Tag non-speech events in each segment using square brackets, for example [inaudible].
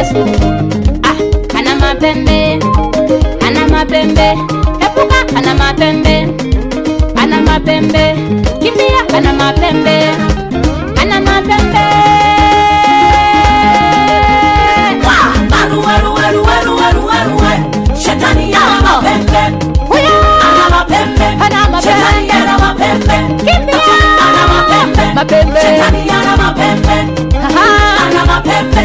yesu. Ah, ana mapembe ana mapembe. Epuka ana mapembe ana mapembe. Kimbia ana mapembe ana mapembe. Shetani ana mapembe. Ana mapembe. Ana shetani mapembe ana mapembe. Kimbia. Ana mapembe. Mapembe. Shetani ana mapembe. Ana mapembe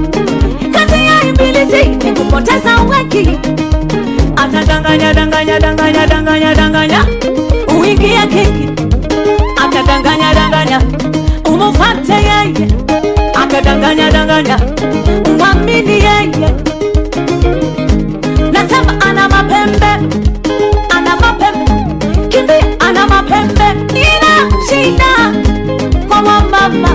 kupoteza wengi atadanganya danganya danganya danganya danganya. Uingie kiki atadanganya danganya. Umufate yeye. Atadanganya danganya. Umwamini yeye. Nasema ana mapembe. Ana mapembe. Kimbi ana mapembe. Nina shida. Kwa wamama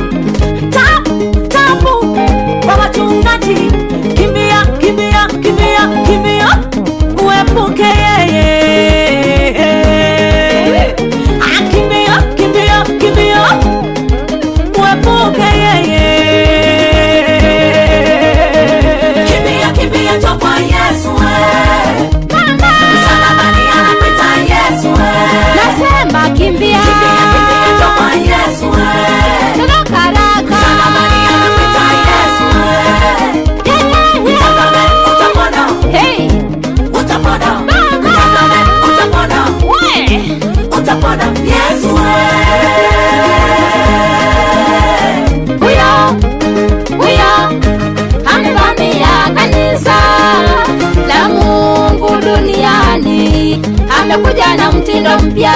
amekuja na mtindo mpya.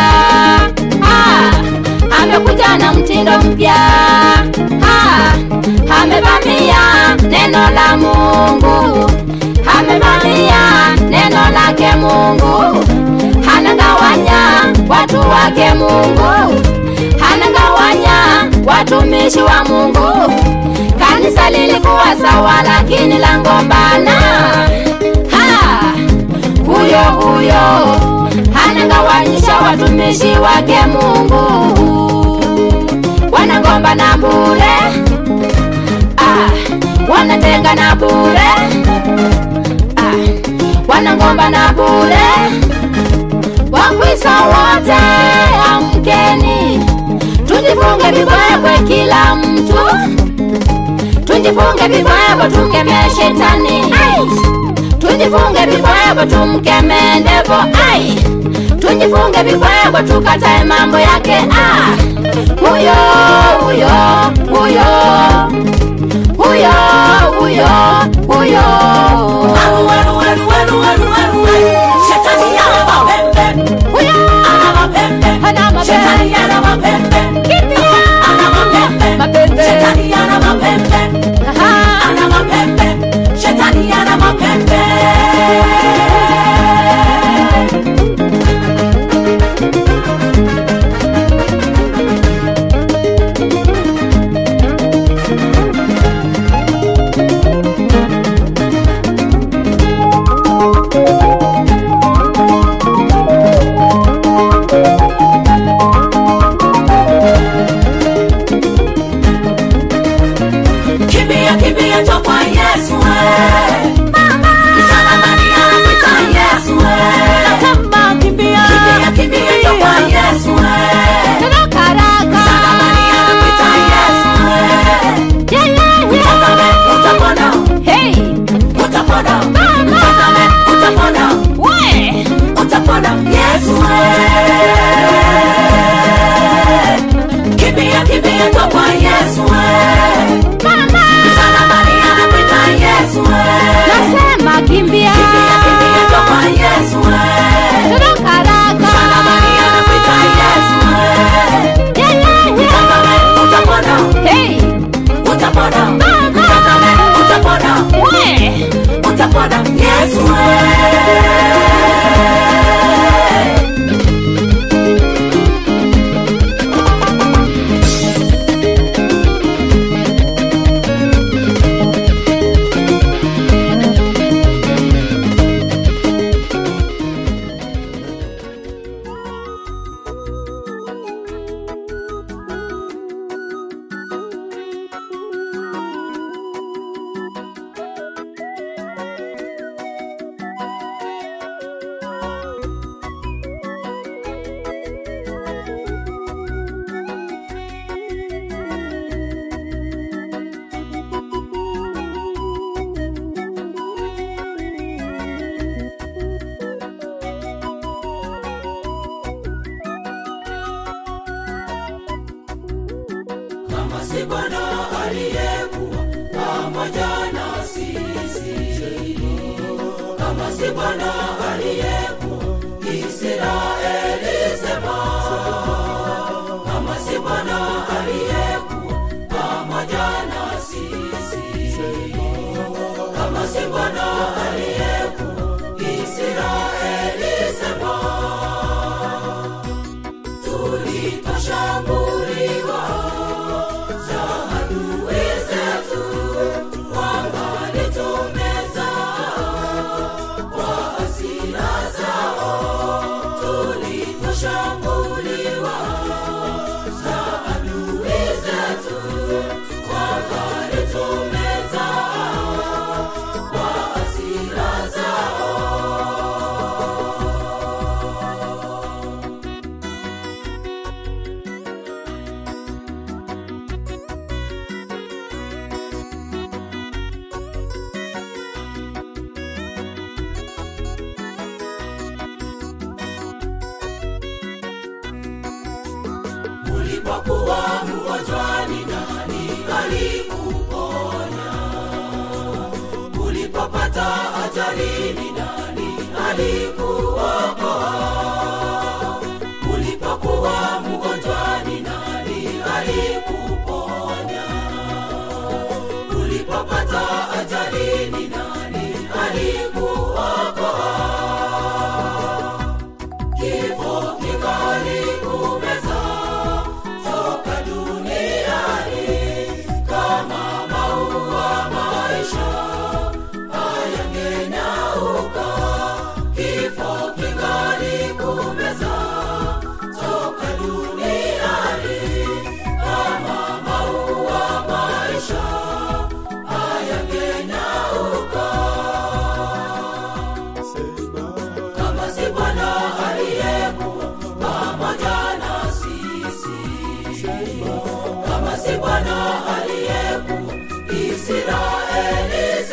Amekuja na mtindo mpya. Amevamia neno la mungu. Amevamia neno lake mungu. Anagawanya watu wake mungu. Anagawanya watumishi wa mungu. Kanisa lilikuwa sawa lakini langombana. Ha! huyo huyo anagawanyisha watumishi wake mungu. Wanagombana bure. Ah, wanatengana bure. Ah, wanagombana bure. Wakwisa wote amkeni. Tujifunge vibwebwe kila mtu. Tujifunge vibwebwe tukemee shetani. Tujifunge vibaya kwa tumkemee ndevo. Ai tujifunge vikwebo, tukatae mambo yake. Ah, huyo huyo huyo. Huyo huyo huyo. Shetani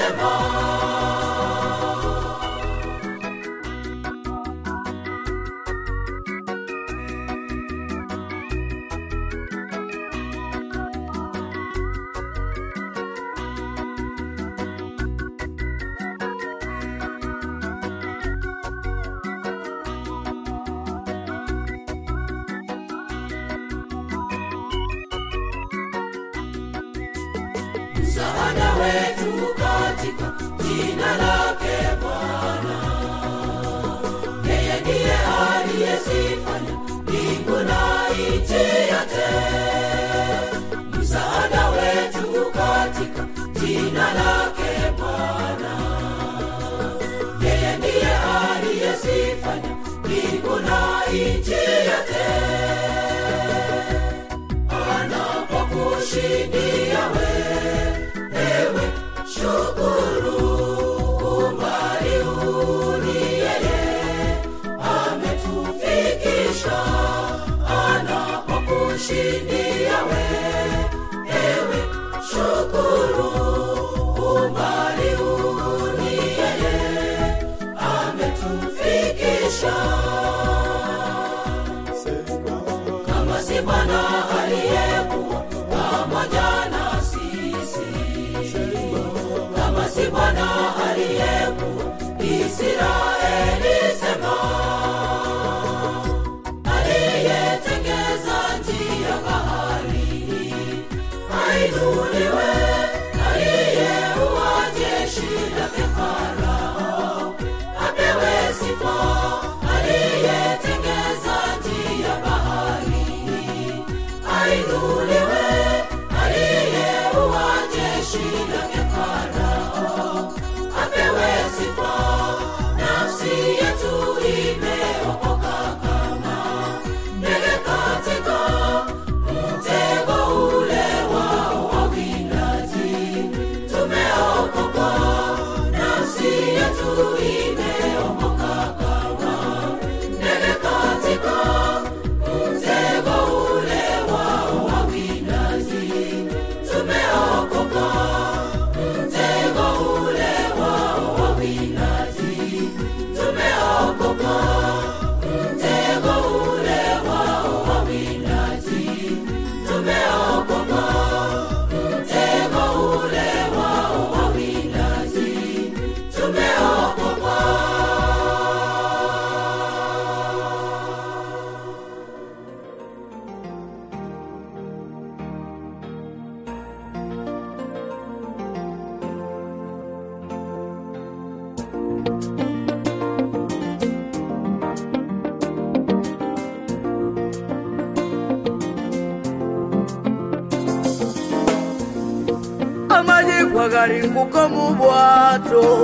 Forevermore. Lord, oh.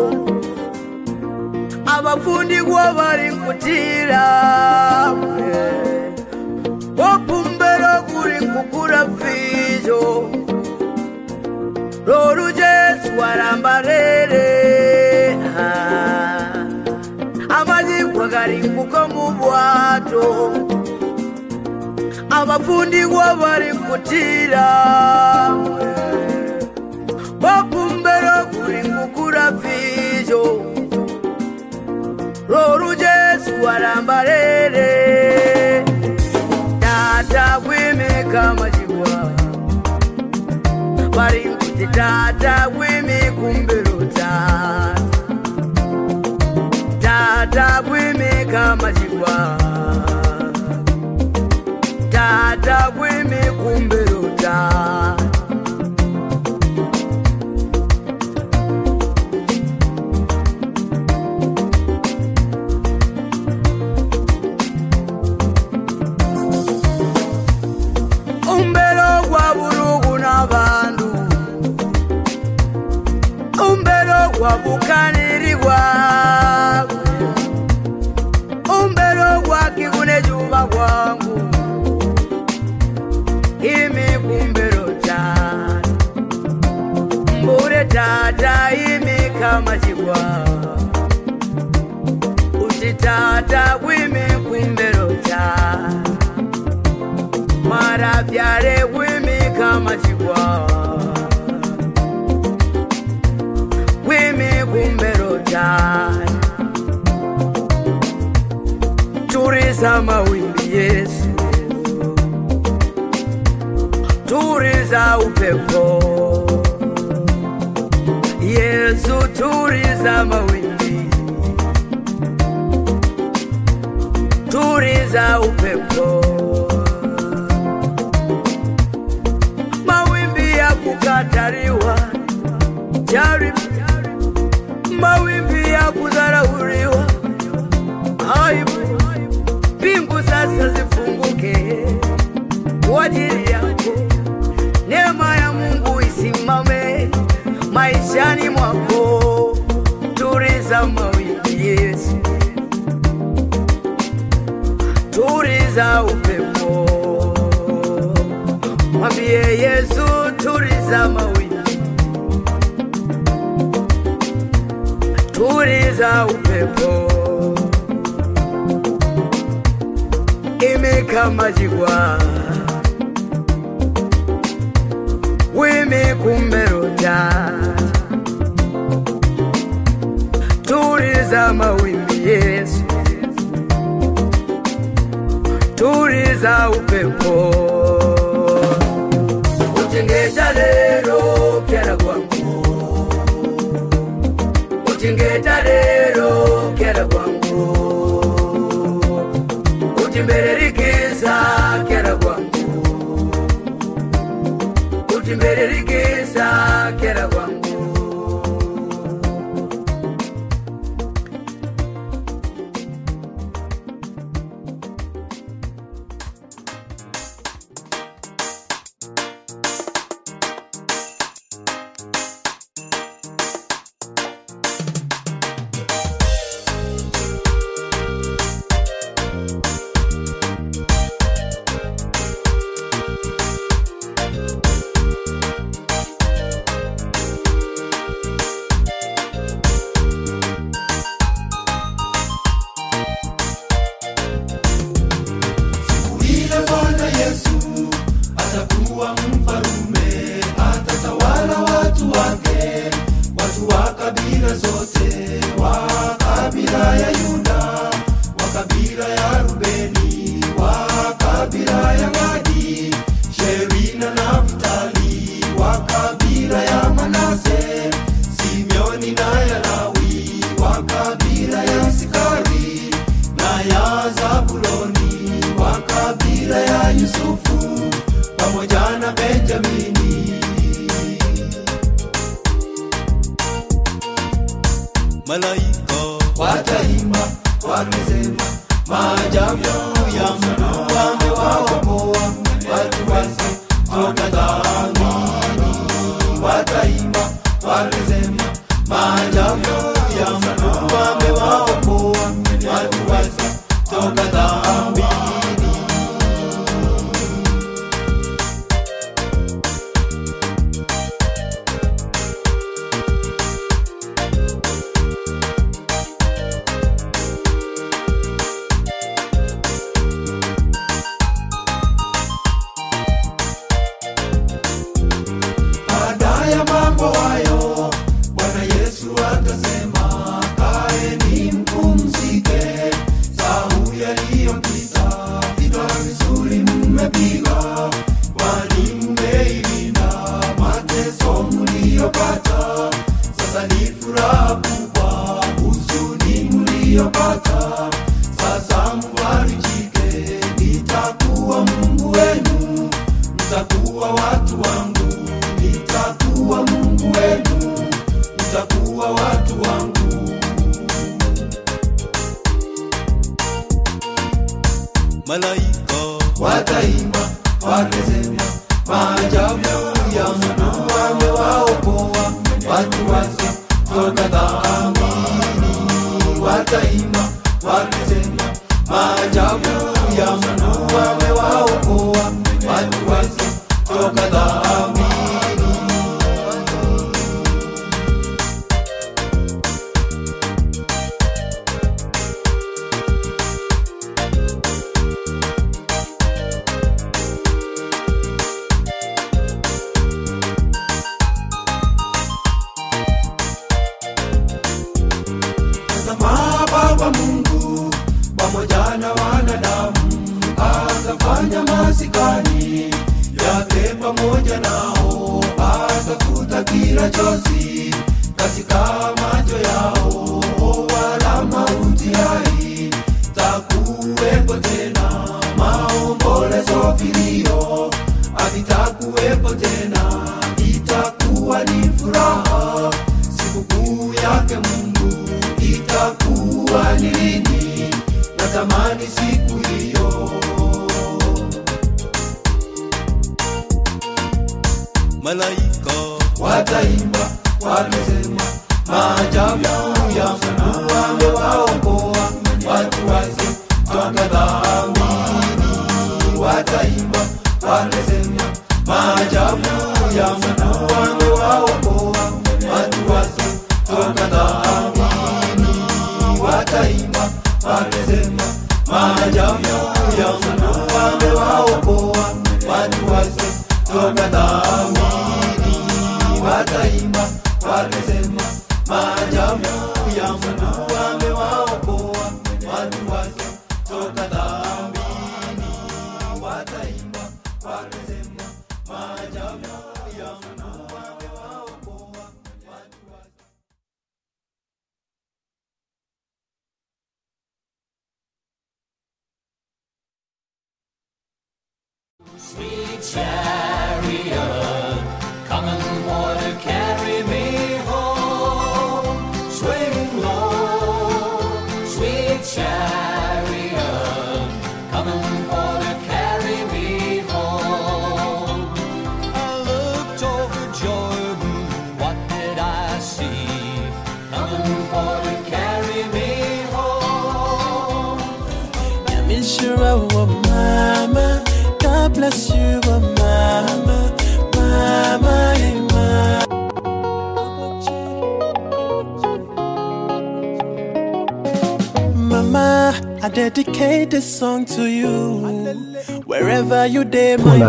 kudharauliwa, aibu. Mbingu sasa zifunguke. Kwa ajili yako, neema ya Mungu isimame maishani mwako, tuliza mawimbi Yesu, tuliza upepo, mwambie Yesu, tuliza mawimbi. kupuliza upepo, imekama jigwa wime tuliza mawimbi Yesu, tuliza upepo, utengeja lero pyara kwangu uchingeta lero kyala kwangu. Kuti mbere likiza kyala kwangu. Kuti mbere likiza kyala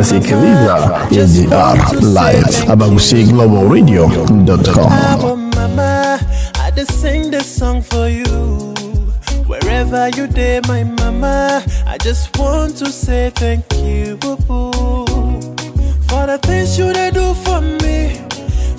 day, my unasikiliza AGR live abagusiglobalradio.com Our mama, I just sing this song for you. Wherever you day, my mama, I just want to say thank you boo-boo. for the things you they do for me,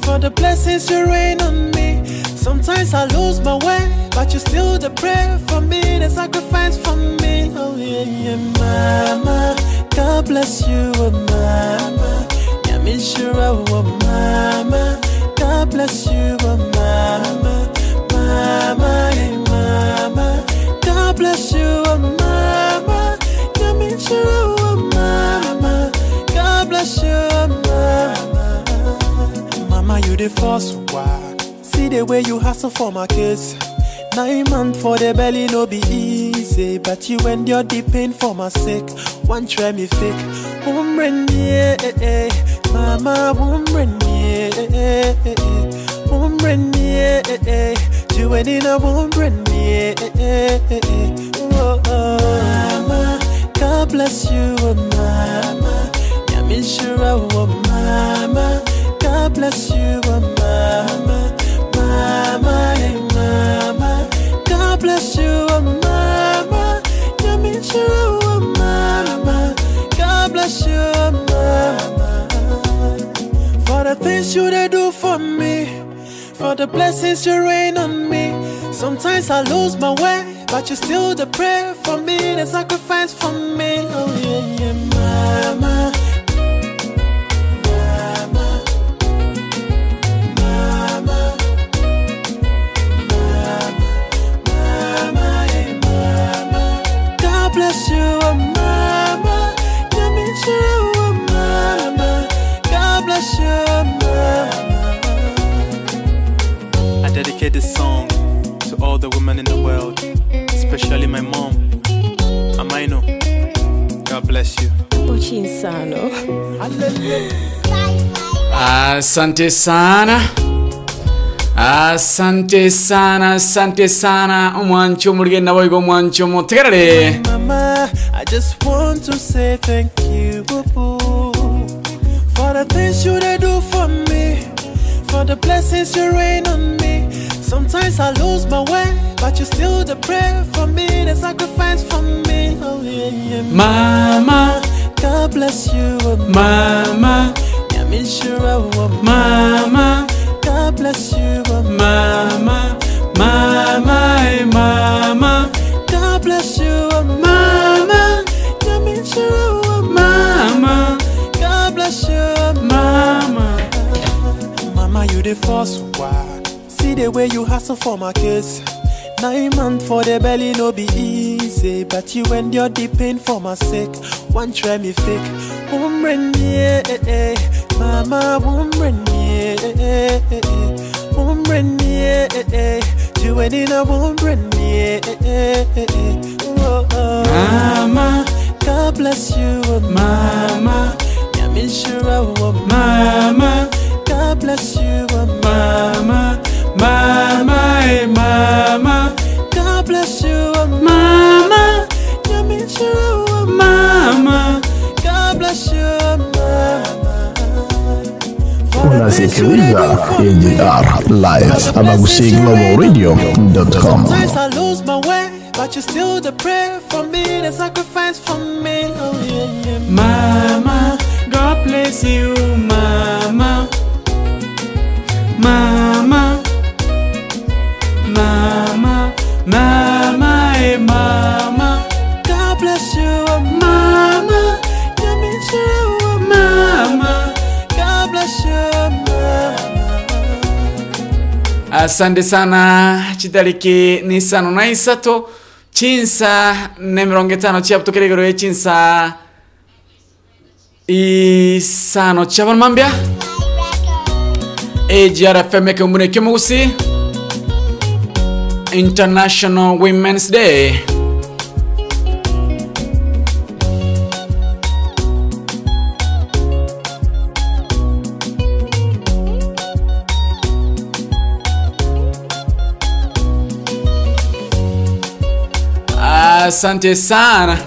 for the blessings you rain on me. Sometimes I lose my way, but you still the pray for me, the sacrifice for me. Oh yeah, yeah, mama, God bless you, oh mama. Yeah, me sure, oh mama, God bless you, oh mama, mama, yeah, mama. God bless you, oh mama. Yeah, me sure, oh mama. God bless you, oh mama. Mama, you the first one. See the way you hustle for my kids. Nine months for the belly, no be easy. But you endure the pain for my sake. One try me fake. Woman, yeah, eh, eh. Mama, yeah, eh, eh, eh. Yeah, eh, eh. You ain't in a eh, eh, eh, eh. Oh, oh. Mama, God bless you, oh, mama. Sure, oh, mama. God bless you, oh, mama. Mama, hey. God bless you, oh, mama. Sure, oh, mama. God bless you, mama. For the things you they do for me, for the blessings you rain on me. Sometimes I lose my way, but you still the pray for me, the sacrifice for me. Oh yeah, yeah. Mama. Yeah, me sure, oh mama. God bless you, oh mama. I dedicate this song to all the women in the world, especially my mom. Amaino. God bless you. Asante sana, asante sana, asante sana. Omwancho muligenda boigo omwancho mutegerere Mama, I just want to say thank you boo-boo, for the things you they do for me, for the blessings you rain on me. Sometimes I lose my way, but you still the prayer for me, the sacrifice for me. Oh yeah, yeah. Mama, God bless you, oh mama, Yeah, me sure, oh mama, God bless you, oh mama, mama, eh, mama, God bless you, oh mama, Yeah, me sure, oh mama, God bless you, mama. Mama, you the first one. See the way you hustle for my kids. Months for the belly, no be easy. But you endure the pain for my sake. One try me fake. Eh, Mama won't bring me eh. Mama wumbrenie, wumbrenie, juwenina wumbrenie. Mama, God bless you, oh Mama. Yamishura, oh Mama. God bless you, oh Mama. Mama, hey Mama. God bless you, oh Mama. Yamishura, oh Mama. God bless you, oh Mama. Unasikiliza AGR live abagusiglobalradio.com. Sometimes I lose my way, but you still the prayer for me, the sacrifice for me. Oh yeah, yeah. Mama, God bless you, Mama. Mama, Mama, Mama, Mama. God bless you, oh Mama. Let me you, oh Mama. God bless you, oh Mama. asante sana chitaliki ni sano na isato chinsa ne mirongo itano chiaputo kiregerero chinsa isano chabon mambia AGRFM kembune kimugusi International Women's Day. Asante sana.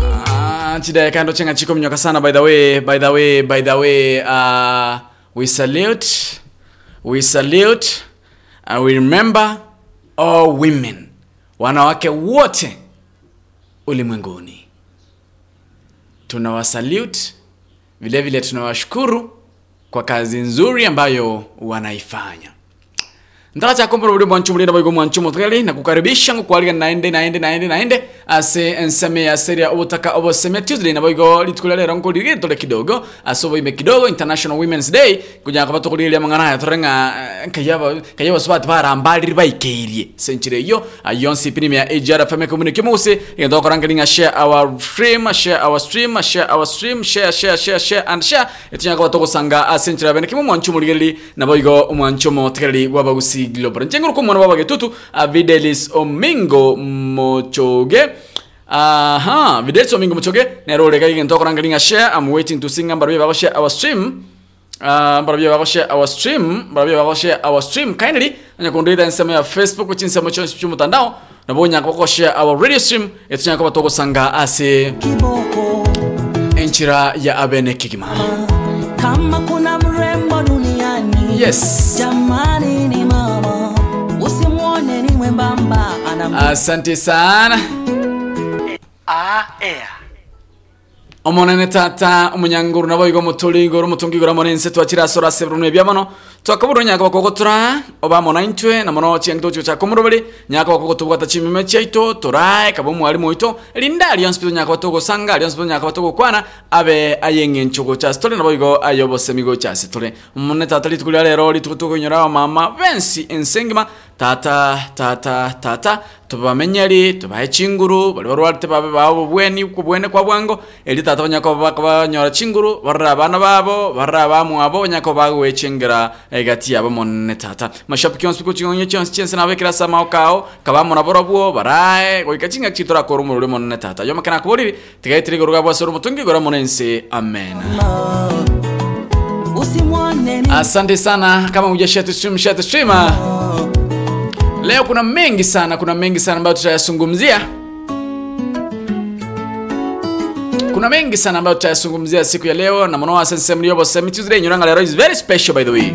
Ah, chidai kando chenga chiko mnyoka sana by the way by the way by the way uh, we salute we salute and will remember all women wanawake wote ulimwenguni. Tunawasalute vilevile, vile tunawashukuru kwa kazi nzuri ambayo wanaifanya ndala kombo ndio mwanchu mlinda baigo mwanchu mutgali na kukaribisha ngukwaliga naende naende naende naende. Ase enseme ya seria obutaka oboseme. Tuesday na baigo litukula lero nkulire tole kidogo. Asobo ime kidogo international women's day. Kuja kwa tukulire mangana ya torenga kayaba kayaba swat bara ambali baikerie century yo ayonsi prime ya AGR FM community muse. Ngendo korangalinga share our stream share our stream share our stream share share share share and share. Etinya kwa tokosanga century bene kimu mwanchu mulire na baigo mwanchu mutgali wabagusi global njenguru ko mwana babage tutu a videlis omingo mochoge. Aha videlis omingo mochoge nero lega ngento korangalinga share i'm waiting to sing ambaru baba share our stream. Uh, barabia baba share our stream. Barabia baba share our stream. Kindly anya kundida nsema ya facebook chinsa mocho chu mutandao na bonya kwa share our radio stream etunya kwa toko sanga ase. Enchira ya abene kigima. Kama kuna mrembo duniani Yes. jamani mwembamba ana asante sana. Omonene tata omunyanguru nabo igo mutulingoro omutungigora monense twachirasora sebrunwe byamano twakaburo nyaka bakogotora obamo naintwe na mono tocho cha komurobere nyaka bakogotubwata chimime chaito torae kabo mwali moito linda spito nyaka batogo sanga spito nyaka batogo kwana abe ayenge nchogo cha stole nabo igo ayobo semigo cha stole omonene tata litukulia lero litukutuko nyora mama bensi ensengima tata tata tata tubamenyeri tubahe chinguru bali barwarite babe babo bweni kubwene kwa bwango. Eli tata banyako bakabanyora chinguru barra abana babo barra abamu abo banyako bagwechengera egati abo monne tata. Mashapu kyonse piko chingonye chonse chense nabekera sama okao kabamo naboro bwo barae goika chinga chitora koru muri monne tata. Yo makana kuboriri tigaitiri goruga bwa soro mutungi gora monense amen. Asante sana kama hujashare stream share streamer leo kuna mengi sana kuna mengi sana ambayo tutayazungumzia. Kuna mengi sana ambayo tutayazungumzia siku ya leo na mwana wa sensemri semi tuesday nyuranga lero is very special by the way.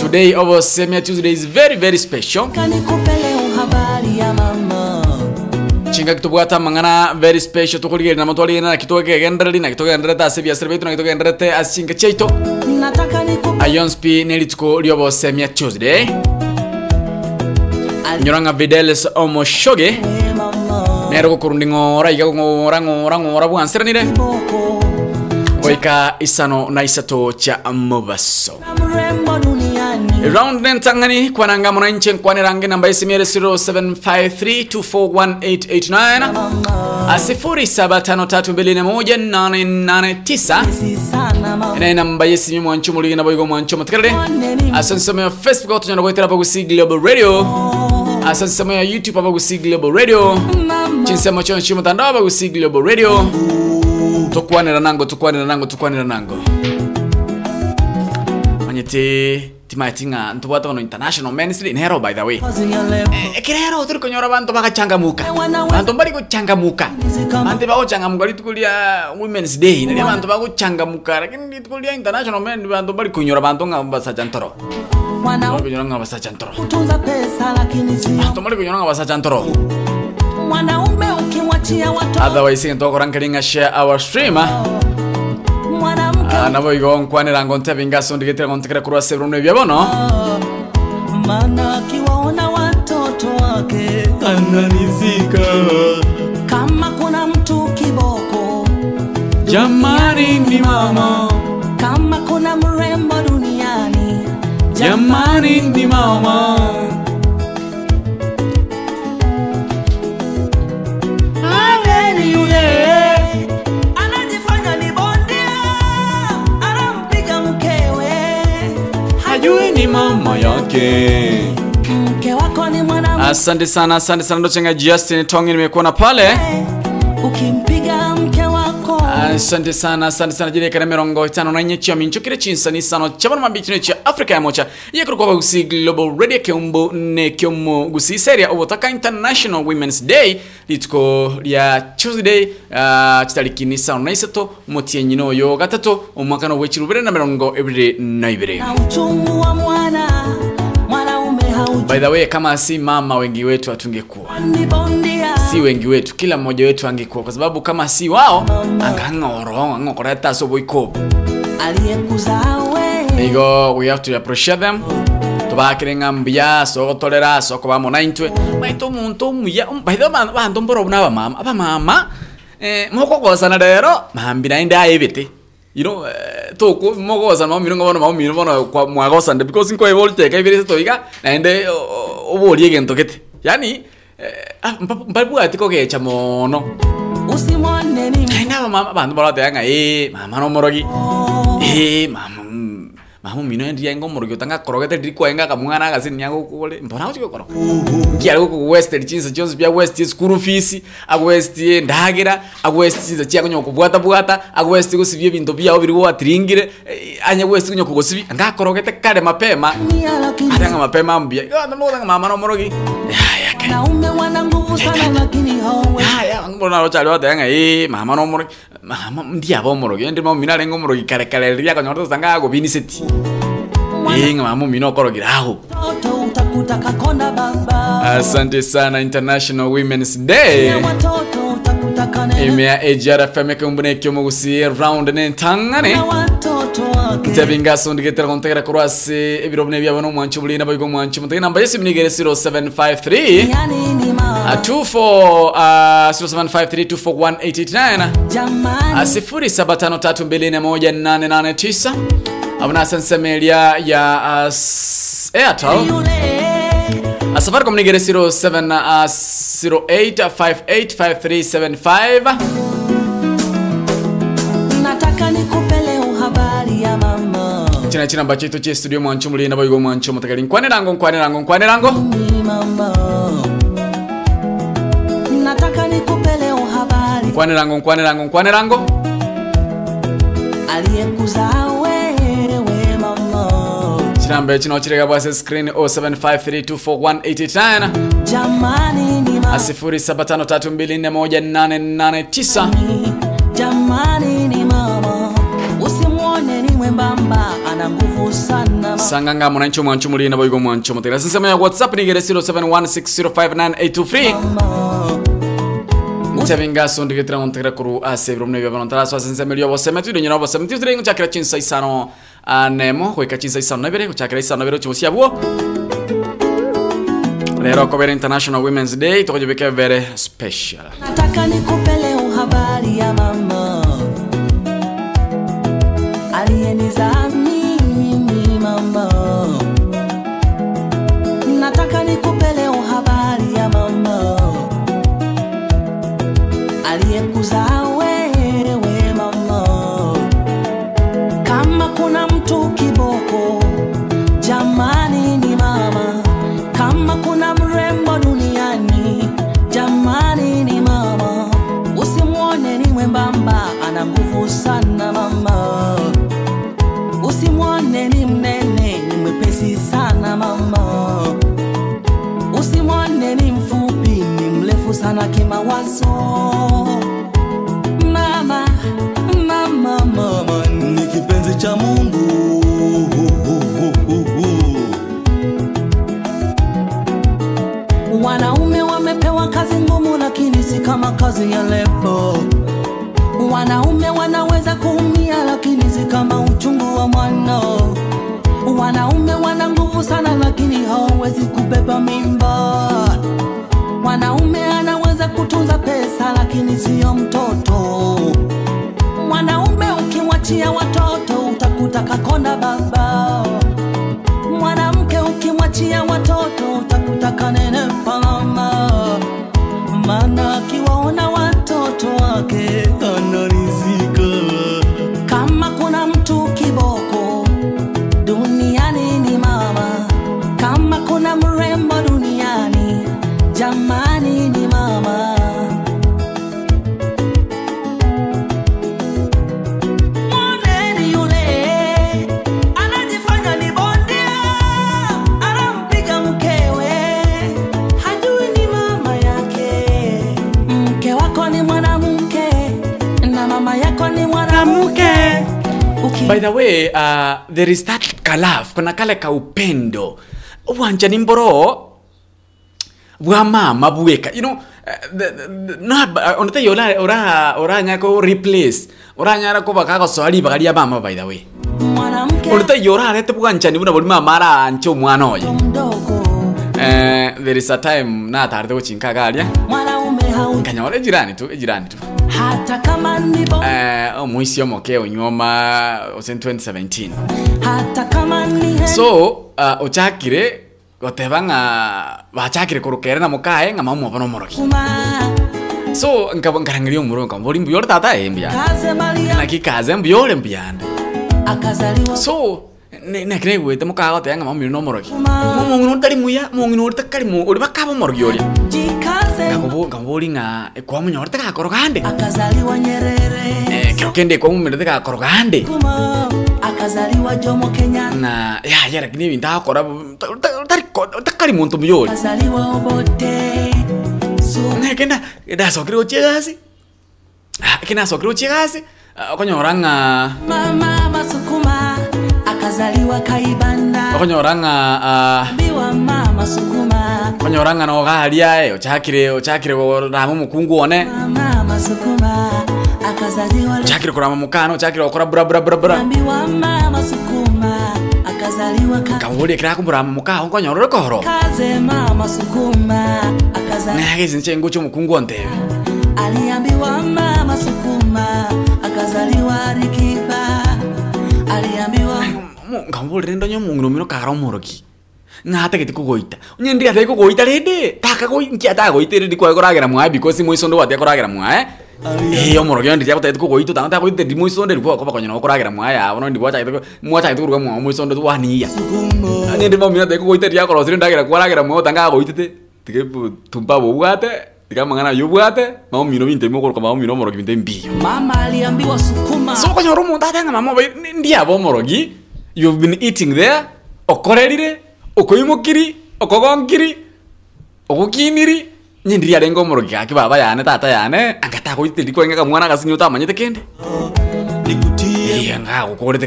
Today obo semi tuesday is very very special. Kanikupe leo habari ya mama. Chinga kitubwata mangana very special. Tukuligeri na motwali na kitoke kegendereri na kitoke genderete ase biasere baitu na kitoke genderete ase chinga chaito nataka nikupe ayonspi nelituko liobo semi tuesday nyuranga videles omochoge mama nero gukurundi ng'ora iga ng'ora ng'ora ng'ora bwanseranire goika isano na isato cha mrembo round nentangani kwananga mwananchi nkwane rangi namba isimiere 0753241889 A 0753218889 sana mama ene namba yesimu mwancho muligina boigo mwancho mutakarade asansome ya facebook tunyana goitera pagusi global radio. Asansome ya youtube pagusi global radio. Chinsemo chonchi mutandao pagusi global radio. Tukwanira nango tukwanira nango tukwanira nango. Manyete timaitinga ntubwata bano international men's day by the way. Eh, kirero turi kunyora bantu bagachangamuka bantu bari kuchangamuka bantu bakuchangamuka litukulia women's day nali bantu bakuchangamuka lakini litukulia international men bantu bari kunyora bantu nga basacha ntoro. Bari kunyora nga basacha ntoro. bantu bari kunyora nga basacha ntoro. Otherwise ntokorankeringa share our stream mwanamke nabo igo nkwanira ngo ntebinga sondigitira ngo ntikira kurwa sebro ne byabono maana akiwaona watoto wake. Ananizika kama kuna mtu kiboko. Jamani ni mama. Kama kuna mrembo duniani. Jamani ni mama mama yake. Mke wako ni mwanamke, asante sana asante sana. Ndochenga justin tongi nimekuona pale. Ukimpiga mke wako. Asante sana asante sana. Jirekana mirongo itano. Na enye chia minchokire chinsanisano chabono mambitino chia africa kuru kwa gusi global radio keumbo ne kyomo gusi seria obotaka international women's day. Lituko lya tuesday uh, chitariki nisano na isato mutienyino yo. Gatato omwaka no wechirubire na mirongo ebire na ibire na uchungu wa mwana, by the way kama si mama wengi wetu hatungekuwa. Si wengi wetu kila mmoja wetu angekuwa. Kwa sababu kama si wao angang'oro ang'okoreta aliyekuzaa we have to appreciate them. Tubakire ng'ambia sogotorera soko bamo naintwe maito omuntu omuya baitho bantu mboro buna abamama abamama eh, mokogosana rero mambi naende aebete you know eh, toku mogosana mamino ngobono mamino bono kwa mwagosande because nko ebolteka ibere toiga naende oborie egento gete yani mbabwati kogecha mono. Usimone ni aina abamama abandu barateanga eh mama nomorogi eh mama mama mino endia ngo morogi utanga korogete ndiri kwenga kamwana agasini yango kule mbona ngiara ku west chinsa chonse bya west school fees ag west ndagira ag west chinsa chia kunyo kubwata bwata ag west gusibye bintu byao biri wa tringire anya west kunyo kugusibi anga korogete kare mapema. Atanga mapema mbia. Yo ndo mwana mama nomorogi ya haya mbona eh mama nomorogi mama ndia bomorogi ndi mama mina lengo morogi kare kare ria kanyo sanga go biniseti eh mama mino asante sana international women's day. Imea kyomo gusi round ne tangane. Sondigetera kontegera kurase ebiro bune byabano mwanchu bulina bayigo mwanchu mutege namba yesu minigere 0753 0753241889 jamani. Sifuri saba tano tatu mbili nne moja nane nane tisa. Abona sansemelia ya uh, airtel. Uh, safaricom nigere 07 uh, 08585375 nataka nikupe leo habari ya mama china chaitu mwanchu mulina bayigo mwanchu mutakali nkwanerango nkwanerango nkwanerango mama nataka nikupe leo habari. Nkwanerango nkwane lango. aliyekuzaa wewe mama chinamba chino chirega bwase screen 0753241889 jamani ni mama sifuri saba tano tatu mbili nne moja nane nane tisa. Jamani ni mama. Usimwone ni mwembamba. Ana nguvu sana sanganga mulina boigo mwanchu mutera sinsema ya whatsapp nigere 0716059823 nchavinga sondigetera montekera kuru asebiro mne byabano tara so sinsema lyo bosema tu nyina bosema tu trengo chakira chinsa isano anemo kweka chinsa isano nabere chakira isano nabere chusia bwo lero kobere international women's day tokojebeka very special nataka nikupe mrefu kimawazo mama mama mama ni kipenzi cha mungu wanaume wamepewa kazi ngumu lakini si kama kazi ya lepo. wanaume wanaweza kuumia lakini si kama uchungu wa mwano. Wanaume wana nguvu sana lakini hawawezi kubeba mimba. Wanaume anaweza kutunza pesa lakini siyo mtoto the way uh, there is that kalaf kuna kale ka upendo. Wanja ni mboro bwa mama bweka you know uh, the, the, no uh, onete ora ora ora nyako replace. Ora nyara ko baka swali bakali ya by the way. Onete yora arete bwanja buna buli mama ara ancho mwana oyo eh there is a time na tarde kuchinka galia mwanaume kanyore jirani tu jirani tu. Hata kama ni bo, eh omuisi omoke onyoma ose 2017 hata kama ni so uh, ochakire goteba ng'a bachakire korokere na mokae ng'a mamu bono moroki. So nkabo nkarangeria omuro nkambori mbuyore tata embia naki kaze mbuyore akazaliwa. So nekire gwete mokaga goteba ng'a mamu no moroki. Kuma. Mong'ino tari muya mong'ino ori takari mu ori bakaba moroki oria jikaze ng'a kwa munyore takakorogande akazaliwa Nyerere. Eh kende kwa mumere takakorogande kuma akazaliwa Jomo Kenyatta na ya ya lakini ibintu akora takari muntu mbuyore akazaliwa Obote. Kenda ndasokire gochie gasi? Ake nasokire gochie gasi? Okonyora ng'a? Mama Masukuma akazaliwa Kaibanda. Okonyora ng'a biwa mama Sukuma okonyora ng'a nogariae ochakire ochakire korama omokungu one. Ochakire korama mokana ochakire gokora bura bura bura bura. Biwa mama Sukuma akazaliwa ka kamuria kira kumburama mokaho nkonyora ore kohoro. Akazaliwa nagisi nche ngucho omokungu ontebe aliambiwa mama Sukuma akazaliwa Alikiba aliambiwa nkamburire ndonyo omong'ino omino kara omoroki ng'atagete kugoita onye ndi gatari kugoita rindi takagoi nkiatagoite rindi kwae koragera mwae because moiso ndo watia koragera mwae eh omoroki ondi tiagotagete kugoita tanga tagoite ndi moiso ndo rikwa koba konyana koragera mwae yao no kuruga mwae moiso ndo wania Sukuma onye ndi momino tagete kugoita ria korosire ndagera kwaragera mwae tanga agoitete tige tumba bobwate tiga mang'ana yobwate maumino binte mokoroka maumino omoroki binte mbiyo mama aliambiwa Sukuma. So okonyora omonto atenga mama bai ndiaba omorogi you've been eating there okorerire okoimokiri okogonkiri ogokiniri nyendiri arenga omorogi gaki baba yane tata yane angatagoiteri kwenge kamwana gasinyo utamanyete kende nikutie iya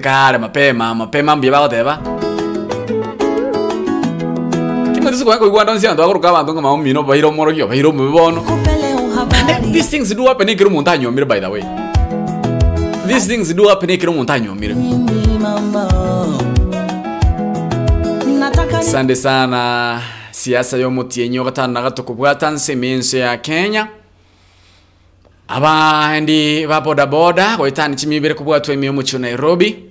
kare mapema mapema mbuya bagoteba kimotisi kwenge koigwa ndonsi anto agoroka abanto nga maomino baire omorogi baire omobe bono. [laughs] These things do happen ekero omonto anyomire by the way. These things do happen ekero omonto anyomire asante sana. Siasa y'omutienyi wa gatano na gatoko bwata nsemi enso ya kenya. Abaendi ba bodaboda goetani chimibere kubwatwa emi omuchio nairobi.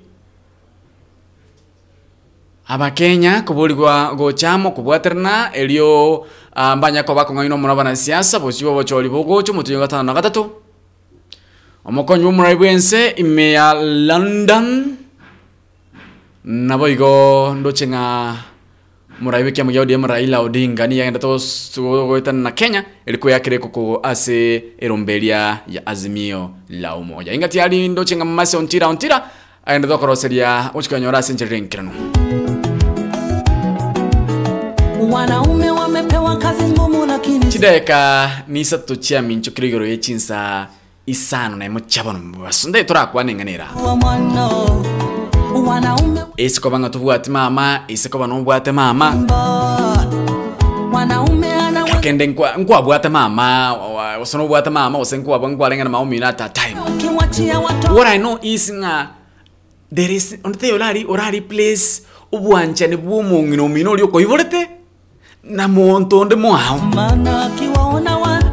Abakenya kubuligwa gochamo kubwaterana elio ah, mbanyako bakong'aina omono abanasiasa bosi bobochori bogocho omutinyi wa gatano na gatatu omokonyi bw'omurai bwense ime ya london. Nabo igo ndoche ng'a murai wiki ya ODM Raila Odinga. Ni yaenda gwetana na Kenya. Ilikuwa yakire kuko ase eromberia ya azimio la umoja. Ingati ali ndo chenga mase ontira ontira. Aenda thokoroseria uchikanyora senjerenkirano wanaume wamepewa kazi ngumu lakini chideka nisa tuchia mincho kirigoro yechinsa isano na imuchabano basunde turakwanenganira wa wanaume isiko banga tubwate mama isiko bano bwate mama. mba wanaume anaweza kende nkwa nkwa bwate mama wasono bwate mama ose nkwa bangwa lenga na maomi na ta time. What i know is nga there is onte olari orari place ubwanchani bw'omung'ino mino oli okoiborete na monto onde mwao.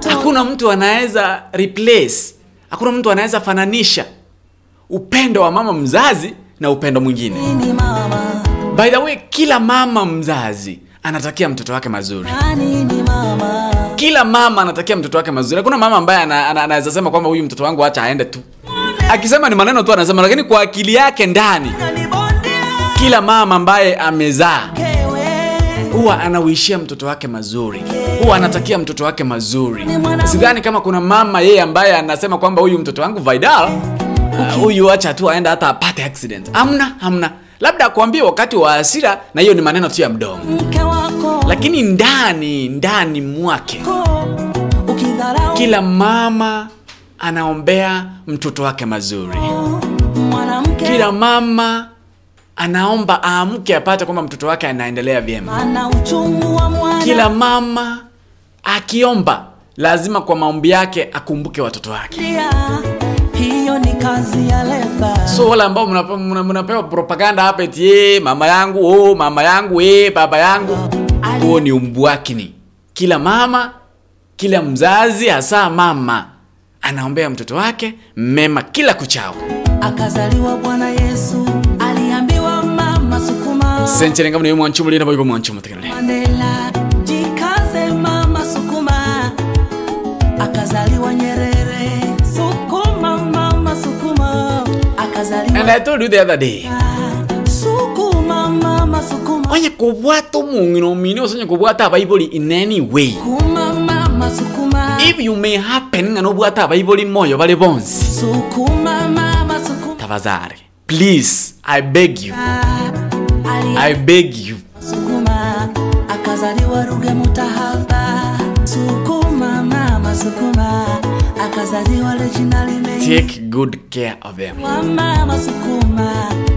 Hakuna mtu anaweza replace hakuna mtu anaweza fananisha upendo wa mama mzazi na upendo mwingine. By the way kila mama mzazi anatakia mtoto wake mazuri. Kila mama anatakia mtoto wake mazuri. Hakuna mama ambaye ana- ana- anaweza sema kwamba huyu mtoto wangu acha aende tu. Akisema ni maneno tu anasema lakini kwa akili yake ndani kila mama ambaye amezaa huwa anauishia mtoto wake mazuri. Huwa anatakia mtoto wake mazuri. Sidhani kama kuna mama yeye ambaye anasema kwamba huyu mtoto wangu Vidal uh, huyu acha tu aenda hata apate accident. Hamna, hamna, labda akwambie wakati wa hasira na hiyo ni maneno tu ya mdomo. Lakini ndani ndani mwake kila mama anaombea mtoto wake mazuri. Kila mama anaomba aamke apate kwamba mtoto wake anaendelea vyema. Kila mama akiomba lazima kwa maombi yake akumbuke watoto wake hiyo ni kazi ya leba. So wale ambao mnape- mna- mnapewa propaganda hapa eti "Eh, mama yangu oh, mama yangu eh, baba yangu. Huo ni umbwakini kila mama kila mzazi hasa mama anaombea mtoto wake mema kila kuchao. Akazaliwa bwana yesu aliambiwa mama sukuma. Mwanchumu lina boigo mwanchumu tekelele i told you the other day onye kubwata omung'ino mine osonye kubwata abaiboli in any way. If you may happen nga nobwata abaiboli moyo bali bonsi tafadhali please i beg you. I beg you. Sukuma akazaliwa ruge mutahaba take good care of them. Wa mama sukuma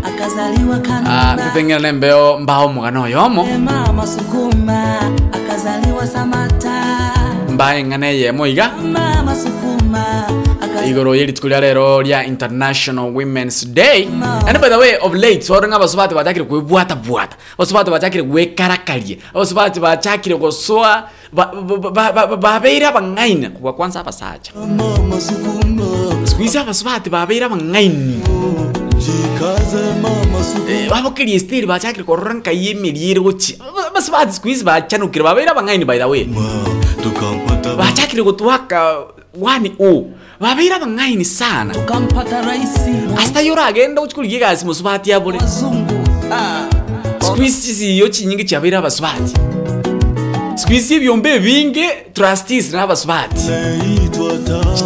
akazaliwa ah kanuna tutengere mbeo mbao mugano oyomo mama sukuma akazaliwa samata mbaye ng'ane yemo iga mama sukuma akazaliwa igoro yelituku lia rero lia international women's day. And by the way of late sorenga basubati bachakire kwibwata bwata. Basubati bachakire gwekarakaria basubati bachakire gosoa babeire abang'aina kwa kwanza abasacha siku hizi abasubati babeire abang'aini suku babokerie stili bachakire korora nkai emeriere gochi. Basubati siku hizi bachanukire babeire abang'aini by the way. Bachakire gotwaka wani o babeire abang'aini sana. Hasta yoragenda uchikuligie gasi musubati abure wazungu. Siku hizi siyo chinyingi chabira abasubati siku hizi ebyombe binge trustees n'abasubati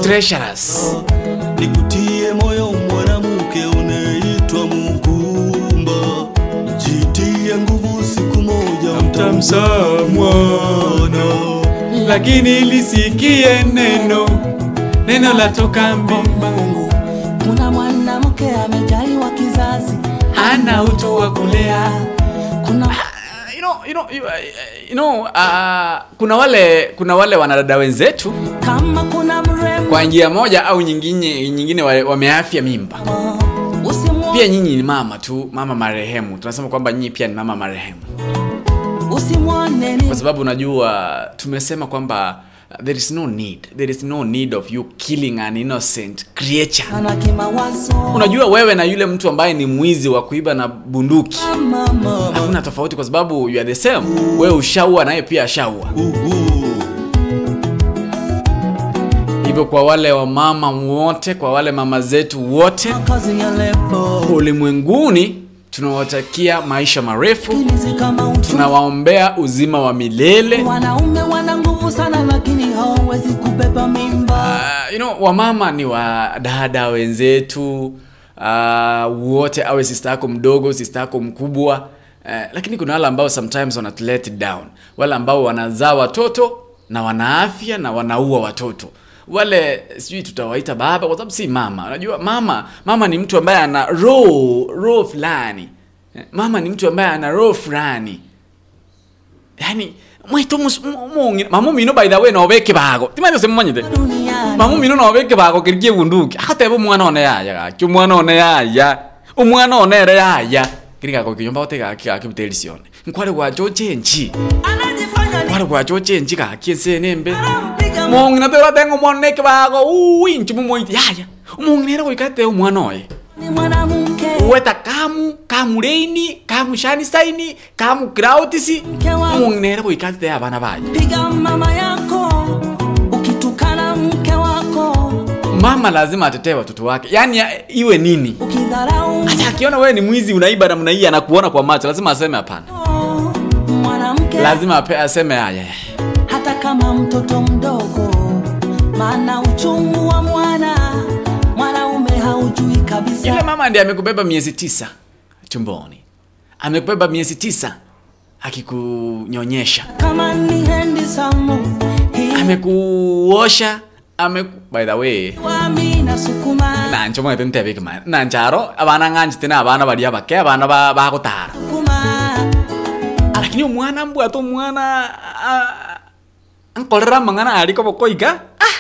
treasurers. Nikutie moyo mwanamke unaitwa mkumba jitie nguvu, siku moja mtamzaa mwana. lakini lisikie neno neno latoka mbinguni. kuna mwanamke amejaliwa kizazi hana utu wa kulea. Kuna you know, you know, you, you know, uh, kuna wale kuna wale wanadada wenzetu. kama kuna mrembo. Kwa njia moja au nyingine nyingine wameafya mimba. Oh, pia nyinyi ni mama tu mama marehemu. Tunasema kwamba nyinyi pia ni mama marehemu. Usimwone kwa sababu unajua tumesema kwamba there is no need. There is no need of you killing an innocent creature. Unajua wewe na yule mtu ambaye ni mwizi wa kuiba na bunduki. Hakuna tofauti kwa sababu you are the same. Wewe ushaua naye pia ashaua. Hivyo kwa wale wamama wote kwa wale mama zetu wote ulimwenguni tunawatakia maisha marefu. Tunawaombea uzima wa milele. Wanaume wana nguvu sana, lakini hawawezi kubeba mimba. uh, you know, wamama ni wadada wenzetu. Uh, wote awe sista yako mdogo sista yako mkubwa. Uh, lakini kuna wale ambao sometimes wana down. Wale ambao wanazaa watoto na wanaafya na wanaua watoto. Wale sijui tutawaita baba kwa sababu si mama. Unajua mama mama ni mtu ambaye ana roho fulani. Eh, mama ni mtu ambaye ana roho fulani. Yani mwitu mamu mino by the way nobe kibago timaze semumanyite Duniani mamu mino nobe kibago kirigie bunduki. Akateba omwana one yaya gaki omwana one yaya. Omwana one ere yaya. Keri gako kiyomba gote gaki gaki buterisione nkware gwachoche ochenchi nkware ni ochenchi gaki ensene embe mong'ina tera tenga omwana one ekebago ui inchi mumoiti yaya. Omong'ina era goikate omwana oye ni mwanamke. Weta kamu kamu reini kamu shanisaini kamu krautisi. Mke wa- omong'ina era abana baye piga mama yako ukitukana mke wako. Mama lazima atetee watoto wake. Yaani ya- iwe nini? Hata akiona wewe ni mwizi unaiba namna hii anakuona kwa macho lazima aseme hapana. Lazima ape, aseme haya. Hata kama mtoto mdogo maana uchungu haujui yule mama ndiye amekubeba miezi tisa tumboni. Amekubeba miezi tisa akikunyonyesha. Amekuosha ameku... by the way. nancho mwete ntebeke mana nancharo abana ng'anchete na abana baria bake abana bagotara lakini omwana mbwate omwana ankorera amang'ana aria kobokoiga ah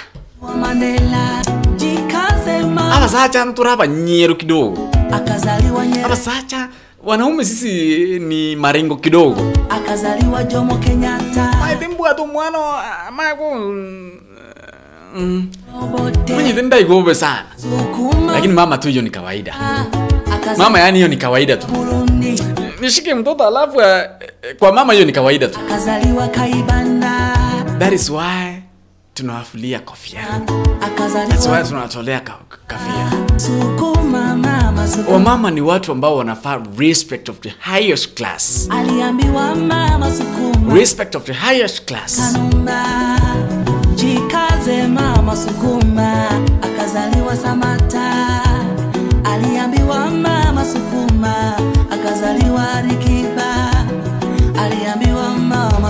abasacha ntura abanyeru kidogo. Akazaliwa nyero. abasacha wanaume sisi ni marengo kidogo. Akazaliwa Jomo Kenyatta. Mbwate omwana amago Obote mwenyete ndaigobe sana. Sukuma lakini mama tu hiyo ni kawaida. Akazaliwa mama yani hiyo ni kawaida tu. Nishike mtoto alafu eh, kwa mama hiyo ni kawaida tu. Akazaliwa Kaibanda. That is why tunawafulia kofia. That's why tunawatolea kafia mama wamama ni watu ambao wanafaa respect of the highest class. Respect of the highest class. Jikaze mama sukuma. Akazaliwa Samata aliambiwa mama sukuma. Akazaliwa aliambiwa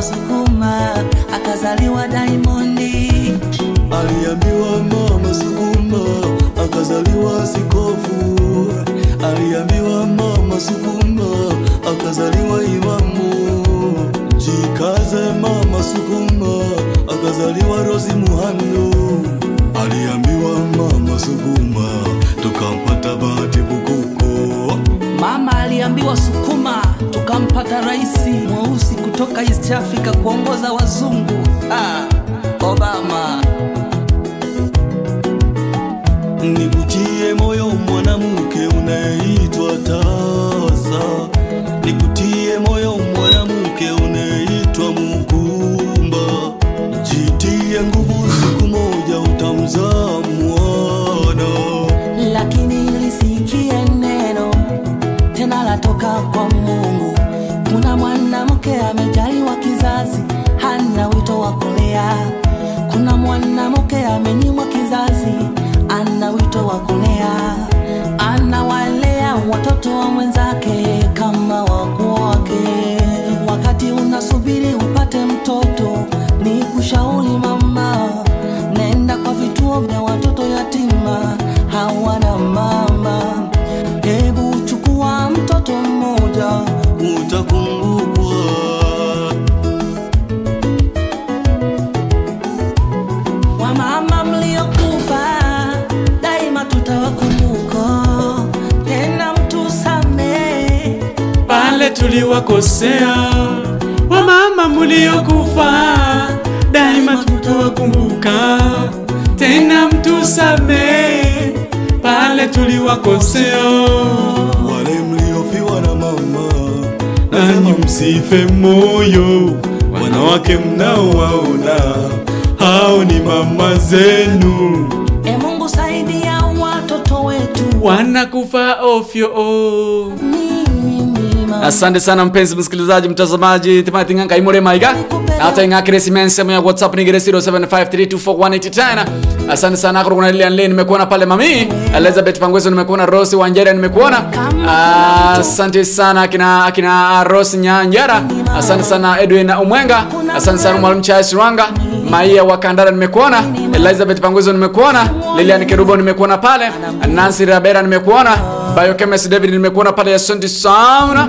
sukuma akazaliwa Diamondi aliambiwa mama sukuma akazaliwa sikofu aliambiwa mama sukuma akazaliwa imamu. Jikaze mama sukuma akazaliwa rosi muhando aliambiwa mama sukuma tukampata bahati bukuko Mama aliambiwa sukuma, tukampata raisi mweusi kutoka East Africa kuongoza wazungu. ha, Obama. Nivujie moyo mwanamke unayeitwa tasa, kwa Mungu. Kuna mwanamke amejaliwa kizazi, hana wito wa kulea. Kuna mwanamke amenyimwa kizazi, ana wito wa kulea. Anawalea watoto wa mwenzake kama wako wake. Wakati unasubiri upate mtoto, ni kushauri mama, nenda kwa vituo vya watoto yatima hawana mama. Hebu chukua mtoto mmoja Utakumbukwa. Wamama mliokufa, daima tutawakumbuka. Tena mtusamee pale tuliwakosea. Wamama muliokufa daima tutawakumbuka. Tena mtusamee pale tuliwakosea nanyi msife moyo wanawake mnaowaona hao ni mama zenu E Mungu saidia watoto wetu, wanakufa ofyo oh. Asante sana mpenzi msikilizaji mtazamaji timatinganka imure maiga. Hata ingakire simen ya whatsapp nigire 0753241810 asante sana akoro kuna lilian lane nimekuona pale mami. Elizabeth pangwezo nimekuona rosi wanjera nimekuona. Asante sana akina akina rosi nyanjara asante sana edwin umwenga. Asante sana mwalimu charles rwanga maia wa nimekuona elizabeth Panguzo nimekuona lilian kerubo nimekuona pale nancy rabera nimekuona Biochemist david nimekuona pale. Asante sana.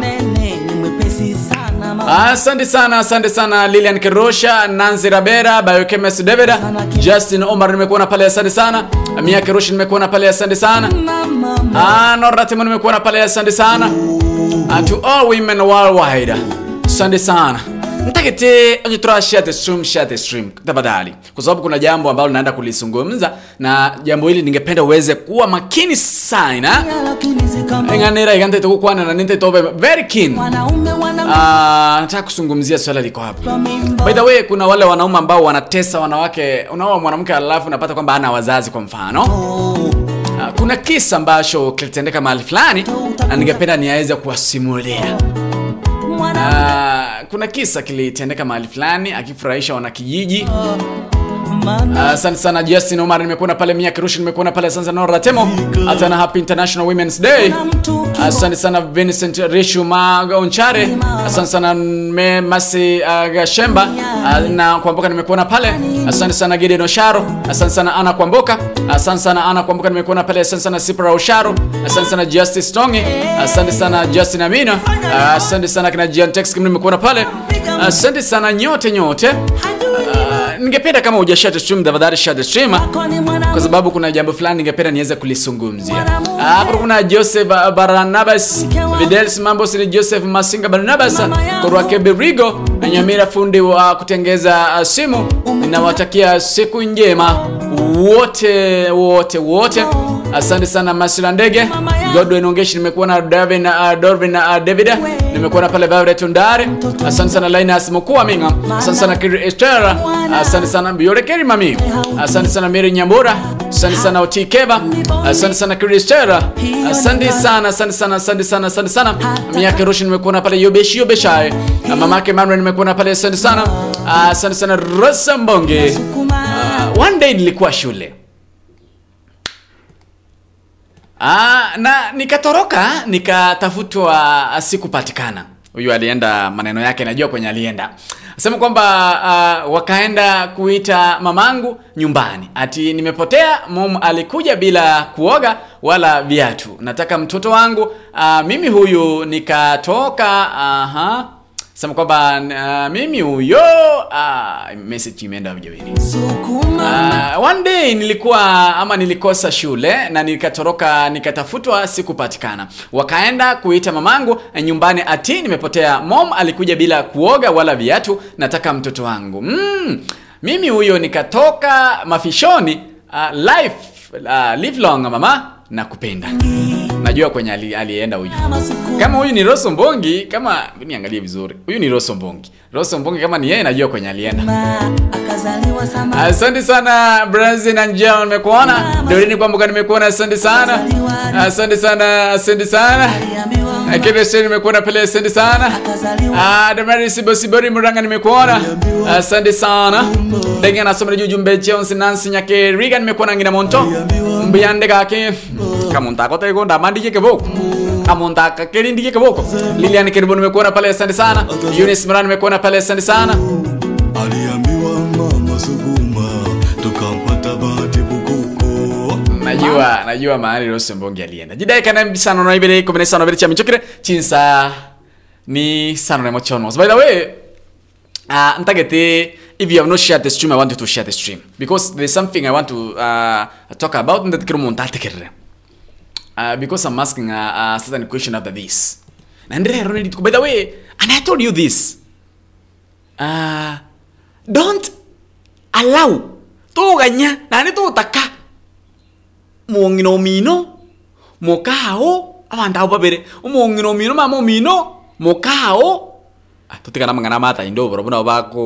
Asante sana asante sana lilian kerosha nancy rabera Biochemist david justin omar nimekuona pale. Asante sana. Mia kerosha nimekuona pale. Asante sana. Ah, noratimo nimekuona pale. Asante sana. Ah, to all women worldwide. Asante sana ntakete ajitora share the stream share the stream tafadhali. Kwa sababu kuna jambo ambalo naenda kulizungumza na jambo hili ningependa uweze kuwa makini sana. Enganera igante tukukwana na ninte tobe very keen. Ah, nataka kuzungumzia swala liko hapa by the way kuna wale wanaume ambao wanatesa wanawake unaoa mwanamke alafu unapata kwamba ana wazazi kwa mfano. Ah, kuna kisa ambacho kilitendeka mahali fulani na ningependa niaweze kuwasimulia Ah, kuna kisa kilitendeka mahali fulani akifurahisha wanakijiji. Maana asante sana justin omar nimekuona pale mia kirushi nimekuona pale asante Nora Temo, hata na happy international women's day Asante uh, sana vincent rishu Magonchare, asante sana me masi uh, gashemba uh, na kwamboka nimekuona pale asante sana gideon osharo asante sana ana kwamboka asante sana ana kwamboka nimekuona pale asante sana sipra osharo asante sana justice tongi asante sana justin amina uh, asante sana kina Jean Tex, nimekuona pale asante sana nyote nyote uh, ningependa kama hujashare stream tafadhali share stream kwa sababu kuna jambo fulani ningependa niweze kulizungumzia hapo kuna joseph uh, barnabas videls mambo ni joseph masinga barnabas korwake birigo na nyamira fundi wa kutengeza simu. Ninawatakia siku njema. Wote wote wote. Asante sana masila ndege. Godwin ongeshi nimekuwa na uh, dorvin david nimekuwa na pale violet ndare asante sana linus mkuu minga asante sana kiri estera asante sana biorekeri mami. Asante sana mary nyambura. Asante sana otikeva asante sana kiri estera asante sana asante sana asante sana asante sana. Miaka roshi nimekuona pale yobeshi yobeshae. Mamake manuel nimekuona pale asante sana. Asante sana rosa mbonge. Uh, one day nilikuwa shule Ah, na nikatoroka nikatafutwa sikupatikana. Huyu alienda maneno yake najua kwenye alienda. Sema kwamba uh, wakaenda kuita mamangu nyumbani. Ati nimepotea mom alikuja bila kuoga wala viatu. Nataka mtoto wangu uh, mimi huyu. Nikatoka aha sema kwamba uh, mimi huyo uh, message imeenda Uh, one day nilikuwa ama nilikosa shule na nikatoroka nikatafutwa sikupatikana. Wakaenda kuita mamangu eh, nyumbani ati nimepotea. Mom alikuja bila kuoga wala viatu nataka mtoto wangu. Mm, mimi huyo nikatoka mafishoni uh, life uh, live long mama na kupenda najua kwenye ali, alienda huyu. Kama huyu ni roso mbongi kama niangalie vizuri. Huyu ni roso mbongi roso mbongi kama ni yeye najua kwenye alienda. Asante sana brazil na njao nimekuona. Dorini kwambuka nimekuona. Asante sana. Asante sana asante sana. Kivese nimekuona pale asante sana. Ah, damari sibosibori muranga nimekuona. Asante sana. Ndenge anasomera juu jumbe jones Nancy nyake riga nimekuona ngina monto. Mbuyande kake kamonta kote ko ndamandike keboko kamonta Kelindike Kaboko, lilian keribo nimekuona pale asante sana. Eunice mran nimekuona pale asante sana. Aliambiwa mama sukuma tukampata bahati najua najua mahali rose mbongi alienda. Jidaikana sano na ibere komene sano ibere chamichokire chinsa ni sano na mochonos by the way uh, ntagete if you have not shared the stream i want you to share the stream. Because there's something i want to uh, talk about and that kiro montatekere uh, because i'm asking a, a certain question after this. Na ndire ronedi by the way and i told you this. Uh, don't allow. Tuganya nani tutaka mongino mino? Mokao abantu abo babere omongino mino mama omino mokao Ah, tutigana mang'ana matainde borobo nabo bako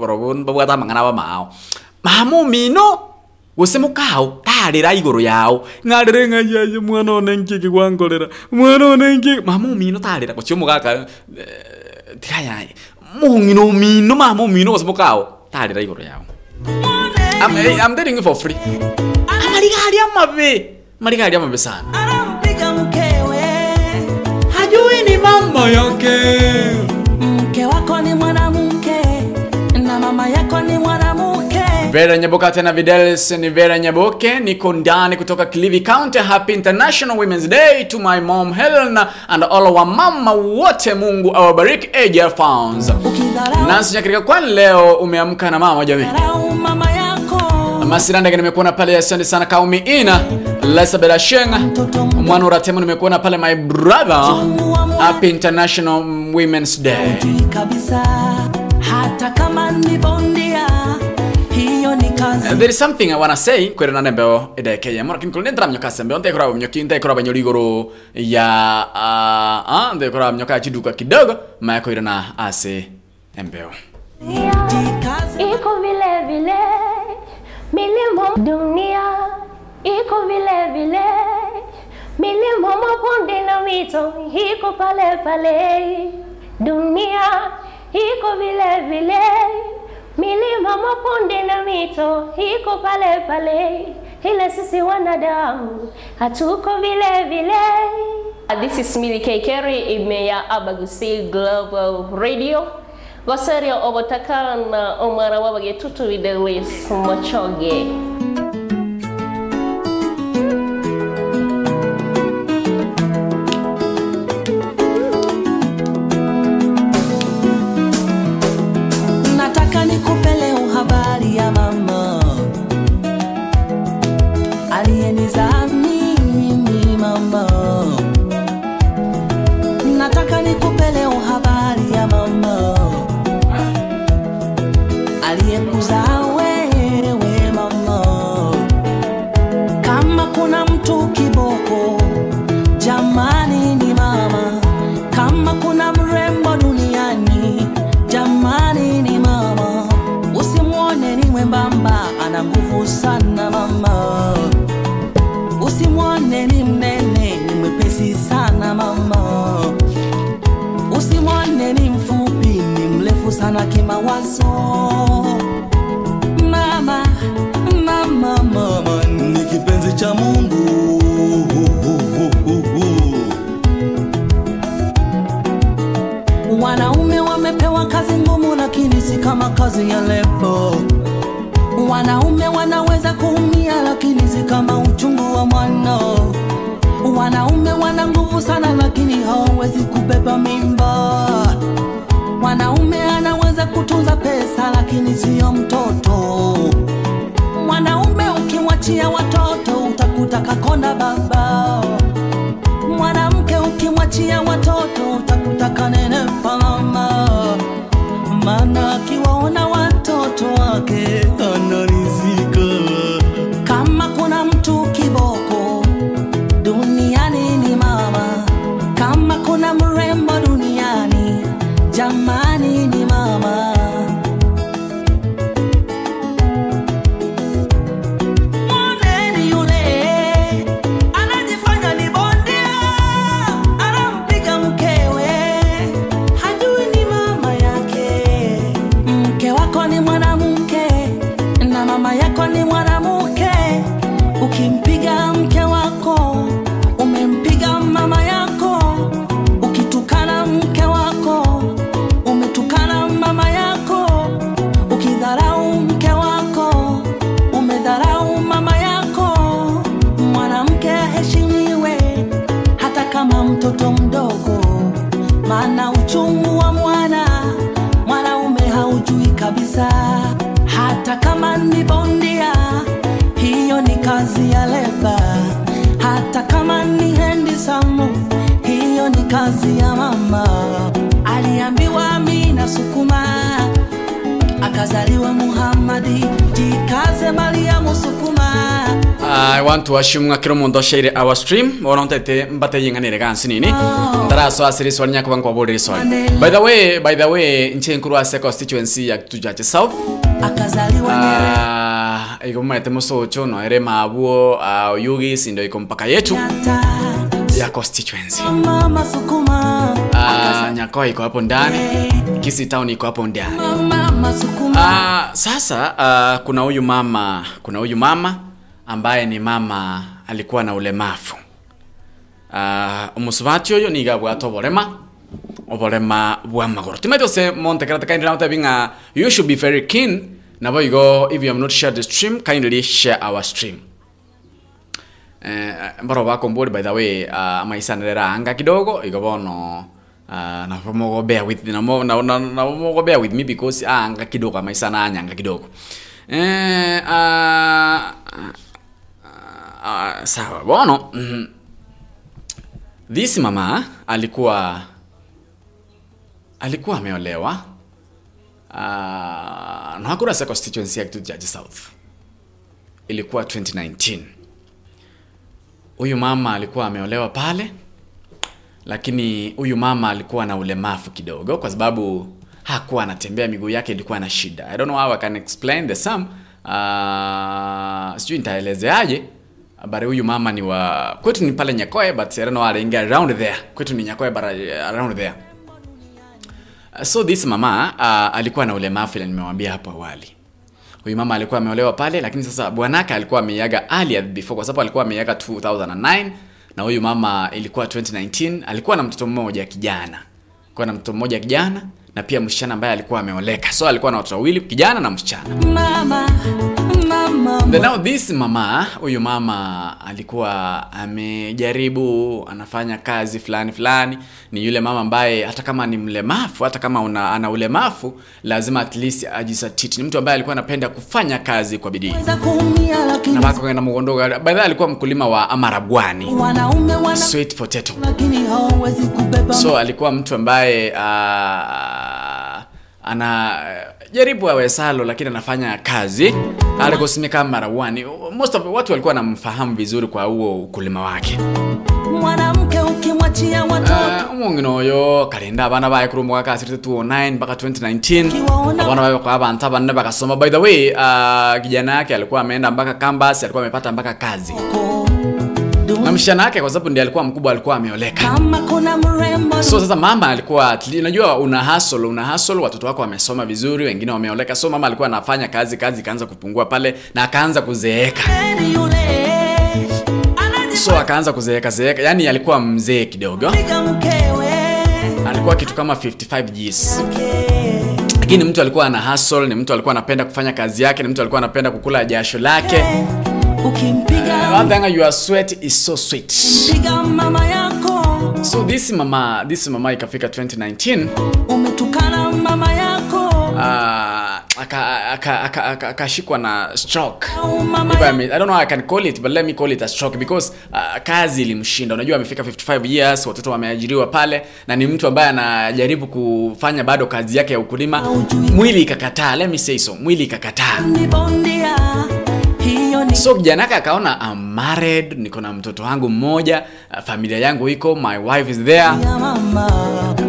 borobo babwata amang'ana bamao mama omino gose mukao tarira iguru yao ng'arire ng'ayaye mwana one nkiki gwangorera mwana one nkiki mama omino tarira gocio mugaka tikayaye mong'ino omino mama omino gose mukao tarira iguru yao. I'm, I'm telling you for free. Amariga amabe marigari amabe sana. Anampiga mkewe hajui ni mambo yake mke ni mwanamke Vera Nyaboka tena Videls ni Vera Nyaboke, niko ndani kutoka Kilifi County. Happy International Women's Day to my mom Helen and all wa mama wote, Mungu awabariki AJR Founds. Nancy Nyakirika, kwani leo umeamka na mama jamii? Masirandege nimekuona pale, asante sana Kaumi Ina Elizabeth Belashenga mwana uratemo, nimekuona pale my brother. Happy International Women's Day. hata kama ni bondia kazi there is something I wanna say kwere na nembeo edeke ya mora kinkolo nendra mnyoka sembe onte kora mnyoki nte kora igå rå ya ntä ah nte kora mnyoka chiduka kidogo maya koira na ase embeo iko vile vile milimo dunia. Iko vile vile milimo mabonde na mito. Iko pale pale dunia. Iko vile vile milima mabonde na mito iko pale pale ila sisi wanadamu hatuko vile vile This is Millie K. Kerry, Imeya Abagusi Global Radio. Goseria obotakala na omwana wabagetutu Videlis Mochoge. Assume ngakiro mundu shaire our stream wona ntete mbate yinganire gansi nini. Ndaraso asiri swali nyako banko bodi swali. By the way by the way nche nkuru ase constituency ya tujaje south. Akazaliwa Ah, ikomete musocho noere mabuo uh, yugi ndo iko mpaka yetu. Ya constituency. Mama uh, nyakoa iko hapo ndani. Kisi town iko hapo ndani. Uh, sasa uh, kuna huyu mama kuna huyu mama ambaye ni mama alikuwa na ulemavu. Uh, oyo niga bwata oborema oborema bwa magoro timaite ose monte karate kindly telling uh, you should be very keen nabo igo if you have not shared the stream kindly share our stream. Eh, mbaro bakombori by the way uh, amaisanirera anga kidogo igo bono uh, namogo bear with namo na, na, namogo bear with me because anga kidogo amaisana anyanga kidogo. Eh, uh, sawa. Bono mm, this mama alikuwa alikuwa ameolewa uh, na hakuna constituency ya Kitutu Jaji South. Ilikuwa 2019 huyu mama alikuwa ameolewa pale lakini huyu mama alikuwa na ulemavu kidogo kwa sababu hakuwa anatembea miguu yake ilikuwa na shida. I don't know how i can explain the sum. Uh, sijui nitaelezeaje but huyu mama ni wa kwetu ni pale nyakoe but i don't around there. Kwetu ni nyakoe uh, around there. So this mama uh, alikuwa na ulemavu ile nimewambia hapo awali. Huyu mama alikuwa ameolewa pale lakini sasa bwanaka alikuwa ameiaga earlier before kwa sababu alikuwa ameiaga 2009 na huyu mama ilikuwa 2019 alikuwa na mtoto mmoja kijana. Alikuwa na mtoto mmoja kijana na pia msichana ambaye alikuwa ameoleka. So alikuwa na watoto wawili kijana na msichana. Mama mama. Now this mama huyu mama alikuwa amejaribu anafanya kazi fulani fulani. Ni yule mama ambaye hata kama ni mlemavu hata kama una, ana ulemavu lazima at least ajisatiti. Ni mtu ambaye alikuwa anapenda kufanya kazi kwa bidii. Na kwenda alikuwa mkulima wa amarabwani wana sweet potato. So alikuwa mtu ambaye uh, ana jaribu awesalo lakini anafanya kazi. Alikosimika marawani most of watu walikuwa wanamfahamu vizuri kwa huo ukulima wake. Mwanamke ukimwachia watoto. Uh, oyo kalinda abana baye kuri omwaka asirite 2009 mpaka 2019 abana baye kwa abantu abanne bakasoma by the way uh, kijana yake alikuwa ameenda mpaka campus alikuwa amepata mpaka kazi na mshana yake kwa sababu ndiye alikuwa mkubwa alikuwa ameoleka. So sasa mama alikuwa unajua una hustle una hustle watoto wako wamesoma vizuri wengine wameoleka. So mama alikuwa anafanya kazi kazi ikaanza kupungua pale na akaanza kuzeeka. So akaanza kuzeeka zeeka. Yani alikuwa mzee kidogo. alikuwa kitu kama 55 Gs lakini mtu alikuwa ana hustle ni mtu alikuwa anapenda kufanya kazi yake ni mtu alikuwa anapenda kukula jasho lake ukimpiga one thing your sweat is so sweet. Piga mama yako. So this mama this mama ikafika 2019 umetukana mama yako. Uh, akashikwa aka, aka, aka, akashikwa na stroke. If I, may, I don't know how I can call it but let me call it a stroke because uh, kazi ilimshinda. Unajua amefika 55 years watoto wameajiriwa pale na ni mtu ambaye anajaribu kufanya bado kazi yake ya ukulima. Mwili ikakataa let me say so mwili ikakataa so kijana yake akaona I'm married niko na mtoto wangu mmoja uh, familia yangu iko my wife is there.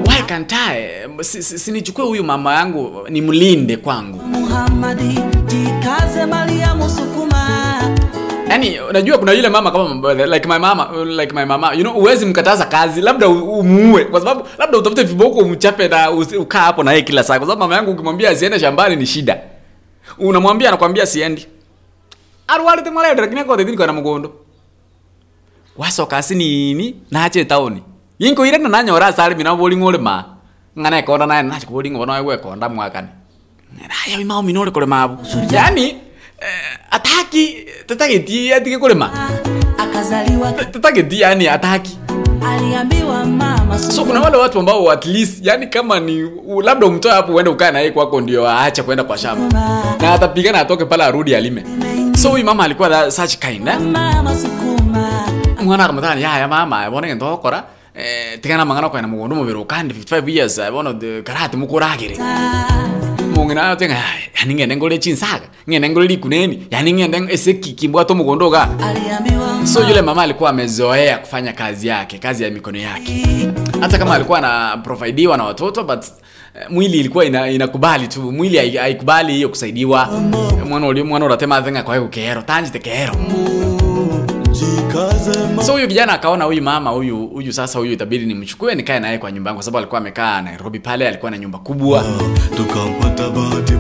Why can't I? Si, si, sinichukue huyu mama yangu nimlinde kwangu. Muhammadi jikaze Mariamu sukuma yani unajua kuna yule mama kama like my mama like my mama you know huwezi mkataza kazi labda umuue kwa sababu labda utafute viboko umchape na ukaa hapo na yeye kila saa kwa sababu mama yangu ukimwambia asiende shambani ni shida. Unamwambia anakwambia siendi arwarite mwalede nginya kothe thini kwa na mugondo wacoka asi nache taoni yinko ire na nanyora sari mina boli ngole ma ngane konda naye nache boli ngone naye gwekonda mwakani. Raya imao minole kule mabu yani eh, ataki tatageti atige kule ma akazaliwa. Tatageti yani ataki. So kuna wale watu ambao at least yani kama ni labda umtoe hapo uende ukae na yeye kwako ndio aache kwenda kwa shamba. Na atapigana atoke pale arudi alime so huyu mama alikuwa that, such kind eh? mwana akamutana yaya mama bona ngento okora eh, tigana mangana kwena mugondo mubiri ukandi 55 years bona de karate mukuragire. Mungina atenga yani ngende ngole chinsaga ngende ngole likuneni yani ngende eseki kimbwa to mugondo ga. So yule mama alikuwa amezoea kufanya kazi yake kazi ya mikono yake. Hata kama alikuwa anaprovidiwa na watoto but eh, mwili ilikuwa ina, inakubali tu mwili haikubali hiyo kusaidiwa. Mwana mwana uratema zenga kwa hiyo kero tanjite kero so huyu kijana akaona huyu mama huyu huyu sasa huyu itabidi nimchukue nikae naye kwa nyumba yangu kwa sababu alikuwa amekaa Nairobi pale alikuwa na nyumba kubwa. Tukampata bahati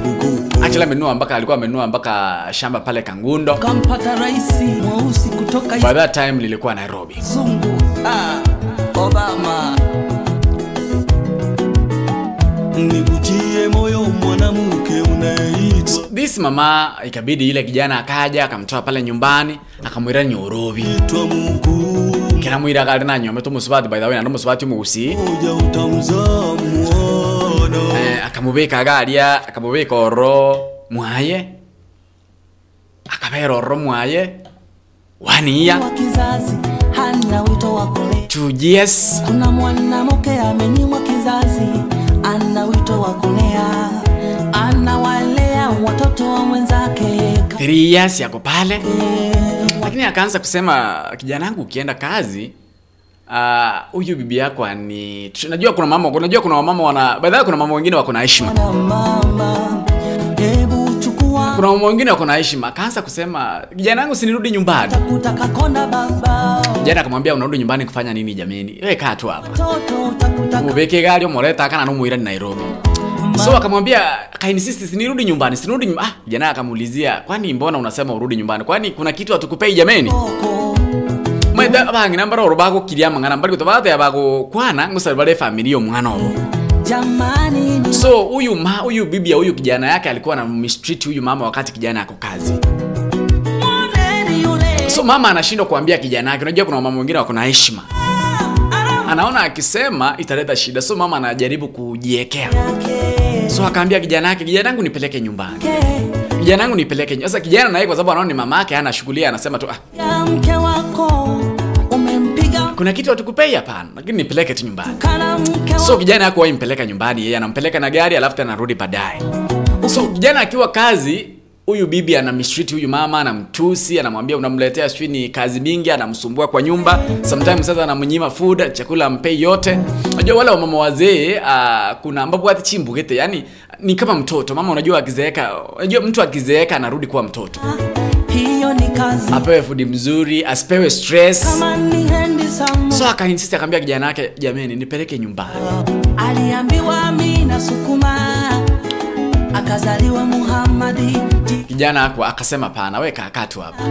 actually amenunua mpaka alikuwa amenunua mpaka shamba pale Kangundo. Kampata rais mweusi kutoka by that time nilikuwa Nairobi. Zungu. Ah, Obama nivutie moyo mwanamke unayeitwa this mama ikabidi ile kijana akaja akamtoa pale nyumbani akamwira nyorobi kiramwira kari nanyome tumusubati by the way nandi musubati mwana. Eh, akamubika garia akamubika oro mwaye. Akabera oro mwaye. Waniya wa hana wito wa kulea kuna mwanamke amenyimwa kizazi wito wa kulea anawalea watoto wa mwenzake. Three years yako pale. Lakini akaanza kusema kijanangu, ukienda kazi huyu huyu bibi yako ani najua kuna mama najua kuna wamama wana by kuna mama wengine wako na heshima kuna mama wengine wako na heshima. Akaanza kusema kijana wangu sinirudi nyumbani. Kijana akamwambia unarudi nyumbani kufanya nini jameni? Wewe kaa tu hapa. Mubeke gari omoreta kana numwira ni Nairobi. So akamwambia kainisisti sinirudi nyumbani sinirudi nyumbani ah jana akamuulizia kwani mbona unasema urudi nyumbani? Kwani kuna kitu hatukupei jameni? Maitha bangi nambara oro bagukiria mang'ana ya gutobate kwana ngusari bale familia omwana oro jamani. ni so huyu ma huyu bibi ya huyu kijana yake alikuwa na mistreat huyu mama wakati kijana ako kazi. So mama anashindwa kuambia kijana yake. Unajua kuna mama wengine wako na heshima. Anaona akisema italeta shida. So mama anajaribu kujiekea. So akaambia kijana yake kijana yangu nipeleke nyumbani. Kijana yangu nipeleke sasa kijana naye kwa sababu anaona ni mama yake hana anasema tu ah, kuna kitu hatukupei hapana lakini nipeleke tu nyumbani. So kijana yako impeleka nyumbani yeye anampeleka na gari alafu tena anarudi baadaye. So kijana akiwa kazi huyu bibi ana mistreat huyu mama anamtusi anamwambia unamletea sijui ni kazi mingi anamsumbua kwa nyumba. Sometimes sasa anamnyima food chakula ampei yote. Unajua wale wamama wazee uh, kuna ambapo hati chimbugete yani ni kama mtoto. Mama unajua akizeeka unajua mtu akizeeka anarudi kuwa mtoto hiyo ni kazi. Apewe food mzuri asipewe stress. So akainsist akamwambia kijana yake jameni nipeleke nyumbani. Aliambiwa Amina sukuma. Akazaliwa Muhammadi. Kijana ako akasema pana we kaa tu hapa.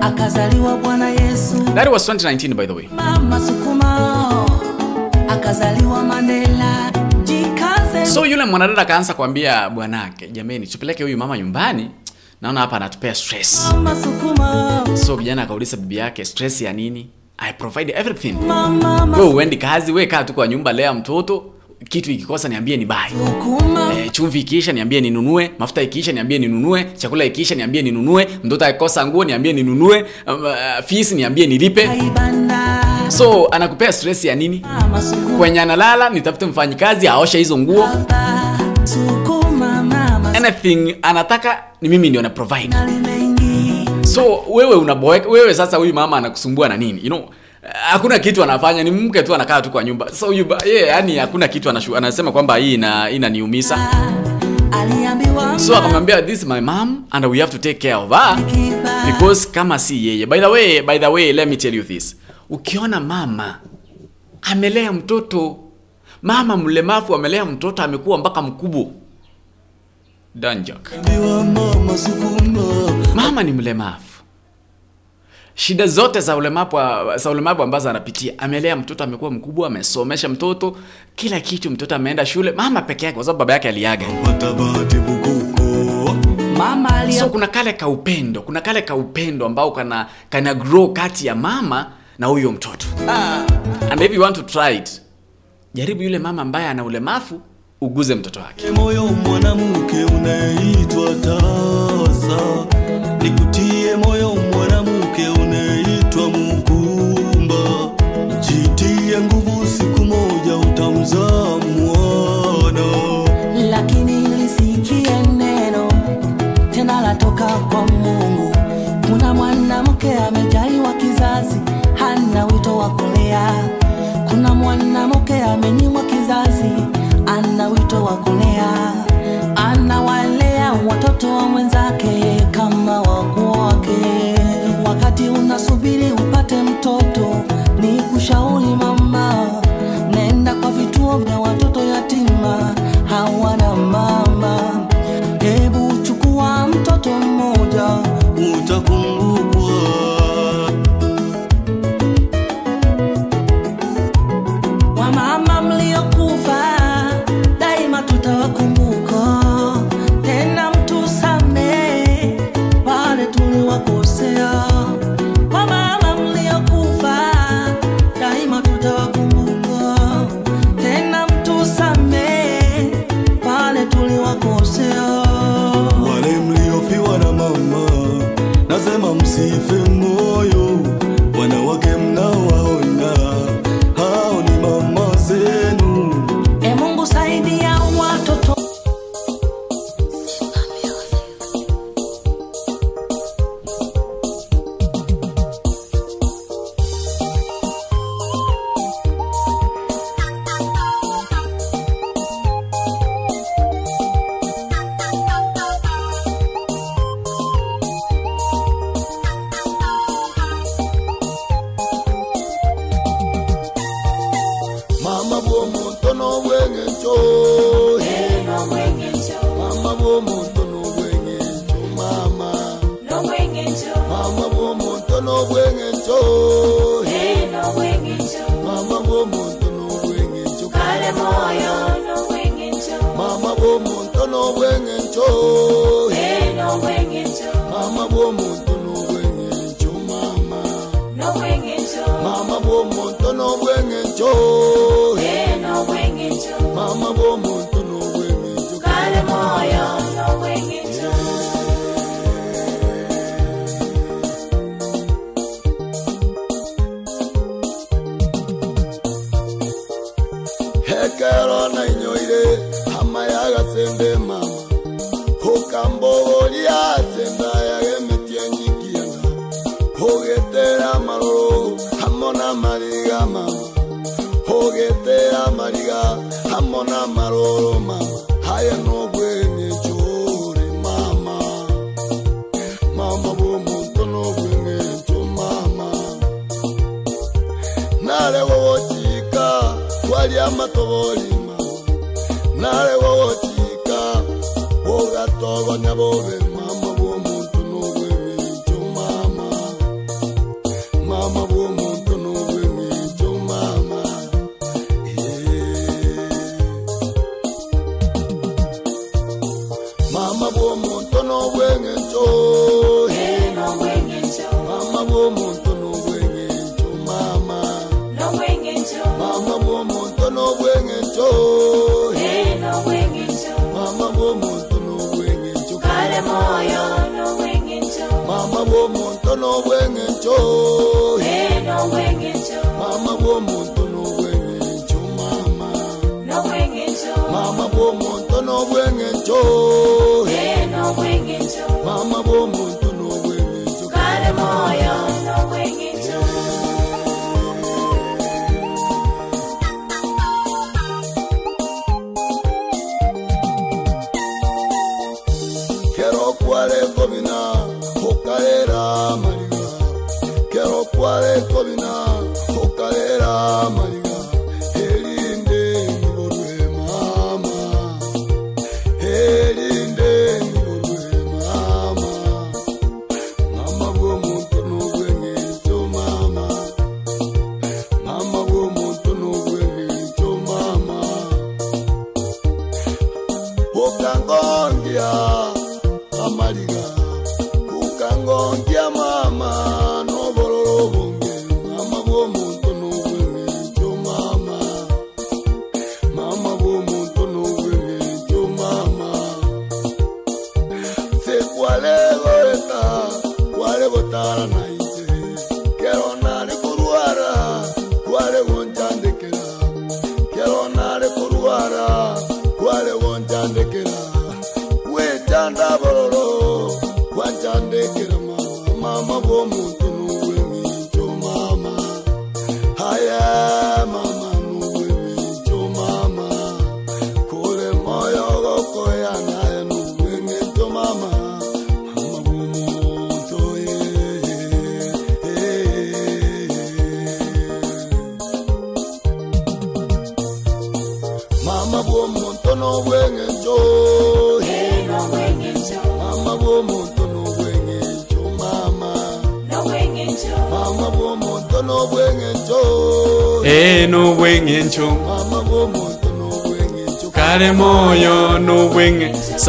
Akazaliwa Bwana Yesu. That was 2019 by the way. Mama sukuma. Akazaliwa Mandela. Jikaze. So yule mwanadada akaanza kuambia bwanake jameni tupeleke huyu mama nyumbani naona hapa anatupea stress. So kijana akauliza bibi yake stress ya nini? I provide everything. Mama uendi kazi we kaa tu kwa nyumba lea mtoto. Kitu ikikosa niambie ni bai e, chumvi ikiisha niambie ninunue mafuta ikiisha niambie ninunue chakula ikiisha niambie ninunue mtoto akikosa nguo niambie ninunue um, uh, fees niambie nilipe. So anakupea stress ya nini? Kwenye analala nitafute mfanyikazi aoshe hizo nguo anything anataka ni mimi ndio na provide. So wewe unaboeka wewe sasa huyu mama anakusumbua na nini? You know hakuna kitu anafanya ni mke tu anakaa tu kwa nyumba. So huyu ba- yeye yani hakuna kitu anashu, anasema kwamba hii ina inaniumiza. So akamwambia this is my mom and we have to take care of her because kama si yeye. By the way by the way let me tell you this. Ukiona mama amelea mtoto mama mlemavu amelea mtoto amekuwa mpaka mkubwa danjak. Mama ni mlemavu. Shida zote za ulemavu za ulemavu ambazo anapitia amelea mtoto amekuwa mkubwa amesomesha mtoto kila kitu mtoto ameenda shule mama peke yake kwa sababu baba yake aliaga. Mama so kuna kale ka upendo kuna kale ka upendo ambao kana kana grow kati ya mama na huyo mtoto. And if you want to try it jaribu yule mama ambaye ana ulemavu uguze mtoto wake. Moyo mwanamke unaitwa tasa, nikutie moyo mwanamke unaitwa mkumba, jitie nguvu, siku moja utamzaa mwana. Lakini lisikie neno tena latoka kwa Mungu. Kuna mwanamke amejaliwa kizazi, hana wito wa kulea. Kuna mwanamke amenyimwa kizazi wito wa kulea, anawalea watoto wa mwenzake kama wakuu wake. Wakati unasubiri upate mtoto, ni kushauri mama, nenda kwa vituo vya mama bw'omuntu n'obwengenjo mama. Mama bw'omuntu n'obwengenjo mama bw'omuntu ogete amariga amona maroma haya no gwenye churi mama. Mama bo muto no gwenye chu mama. Nare wotika wali amatobori mama. Nare boga togo nyabobe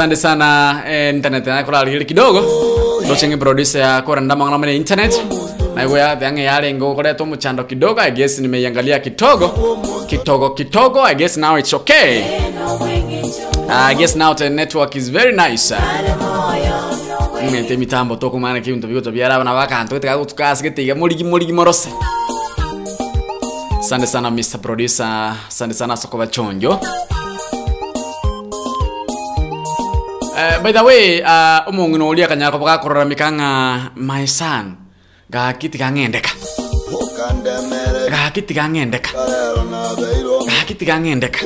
asante sana eh, internet yako lalihili kidogo. Tochenge producer yako randamangana mane internet. Naigo ya yange yalengo koleto mchando kidogo i guess nimeiangalia kitogo. Kitogo kitogo i guess now it's okay. I guess now the network is very nice. Ngete mitambo toko mana kintu biko byara na bakanto teka tukasi getiga muligi muligi morose. Sande sana mr producer. Sande sana Sokoba bachonjo by the way uh, umungu noulia kanyako bagakorora mikanga my son ukandemere gakiti kang'endeka. Kalero gakiti kang'endeka.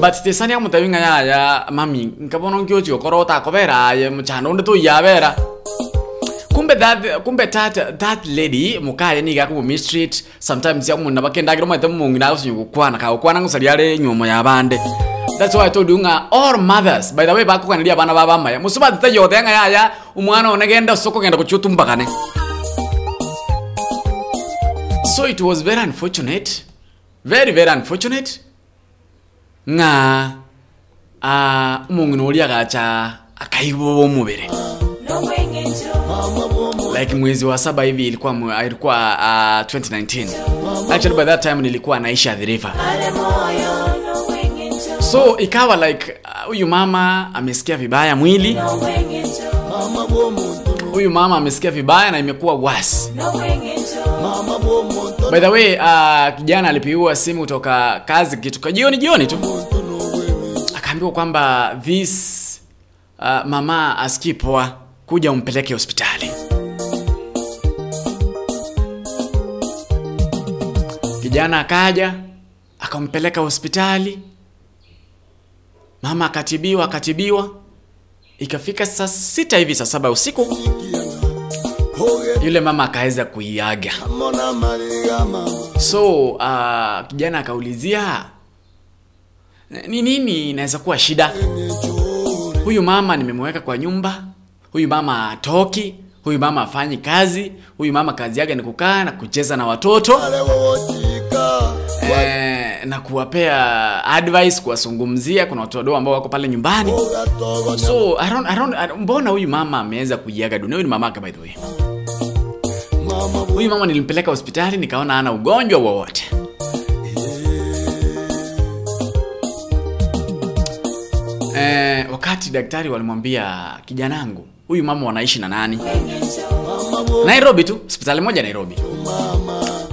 But tesani ya mutabi nga yaya mami nkabona nkiochi okora otakobera aye muchando onde toiyabera kumbe that kumbe that that lady mukaya ni gaku street sometimes ya munna bakendagiro mwete mungu na usinyu kukwana ka kukwana ngusali yale nyomo ya bande that's why i told you nga all mothers by the way bakukaniria abana babamaya musuba yothe nga yaya umwana soko genda kuchutumbakane so it was very unfortunate very very unfortunate. Nga uh, umungu nulia agacha akaibo bomubere like mwezi wa saba hivi ilikuwa ilikuwa uh, 2019 actually by that time nilikuwa naishi river so ikawa like uh, huyu mama amesikia vibaya mwili. Huyu mama amesikia vibaya na imekuwa wasi by the way uh, kijana alipiua simu kutoka kazi kituka jioni jioni tu. Akaambiwa kwamba this uh, mama asikii poa kuja umpeleke hospitali. Kijana akaja akampeleka hospitali mama akatibiwa akatibiwa. Ikafika saa sita hivi saa saba usiku yule mama akaweza kuiaga. So uh, kijana akaulizia ni nini? Inaweza kuwa shida? Huyu mama nimemweka kwa nyumba. Huyu mama atoki huyu mama afanyi kazi. Huyu mama kazi yake ni kukaa na kucheza na watoto. Eh, na kuwapea advice kuwazungumzia. Kuna watu wadogo ambao wako pale nyumbani. So I don't, mbona huyu mama ameweza kuiaga dunia? Huyu ni mamake by the way. Huyu mama nilimpeleka hospitali nikaona ana ugonjwa wowote. Eh, wakati daktari walimwambia kijanangu huyu mama wanaishi na nani? Nairobi tu hospitali moja nairobi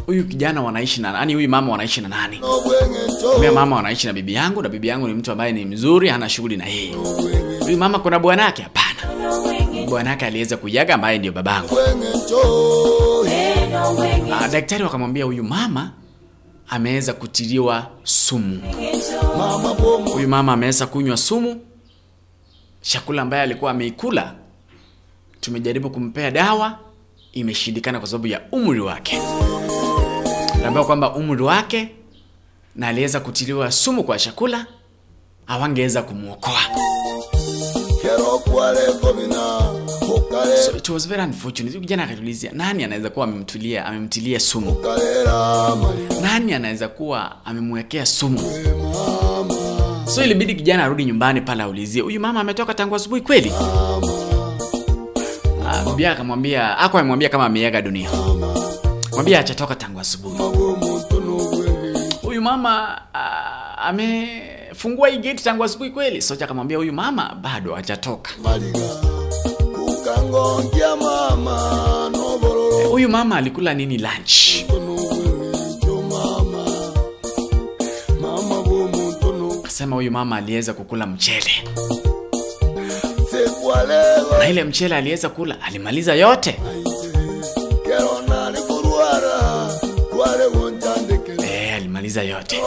huyu kijana wanaishi na nani huyu mama wanaishi na nani? Mbea mama wanaishi na bibi yangu na bibi yangu ni mtu ambaye ni mzuri hana shughuli na yeye. Huyu mama kuna bwanake hapana. Bwanake aliweza kuiaga ambaye ndio babangu. Ah, daktari wakamwambia huyu mama ameweza kutiliwa sumu. Huyu mama ameweza kunywa sumu. Chakula ambaye alikuwa ameikula tumejaribu kumpea dawa imeshindikana kwa sababu ya umri wake naambiwa kwamba umri wake na aliweza kutiliwa sumu kwa chakula hawangeweza kumwokoa so it was very unfortunate. Kijana akatulizia nani anaweza kuwa amemtulia amemtilia sumu? Nani anaweza kuwa amemwekea sumu? So ilibidi kijana arudi nyumbani pale aulizie huyu mama ametoka tangu asubuhi kweli? Bia akamwambia ako amemwambia kama ameaga dunia mwambia achatoka tangu asubuhi. Huyu mama uh, amefungua hii geti tangu asubuhi kweli? Socha akamwambia huyu mama bado hajatoka. Huyu mama mama alikula nini lunch? Akasema huyu mama aliweza kukula mchele. Na ile mchele aliweza kula alimaliza yote. kero alimaliza yote.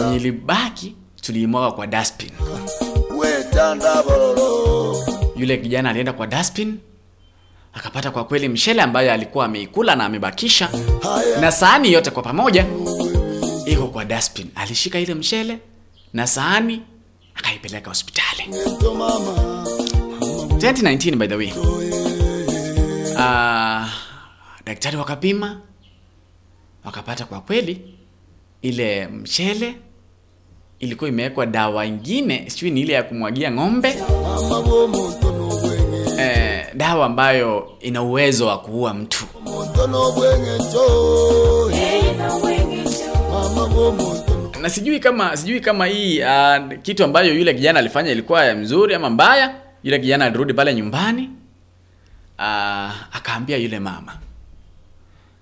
Yenye ilibaki tuliimwaga kwa daspin yule kijana alienda kwa daspin akapata kwa kweli mshele ambayo alikuwa ameikula na amebakisha. Na sahani yote kwa pamoja. Iko kwa daspin alishika ile mshele na sahani akaipeleka hospitali. Ngento mama. 2019 by the way. Uh, daktari wakapima wakapata kwa kweli ile mchele ilikuwa imewekwa dawa ingine sijui ni ile ya kumwagia ng'ombe. Eh, dawa ambayo ina uwezo wa kuua mtu. na sijui kama sijui kama hii uh, kitu ambayo yule kijana alifanya ilikuwa ya mzuri ama mbaya yule kijana alirudi pale nyumbani uh, akaambia yule mama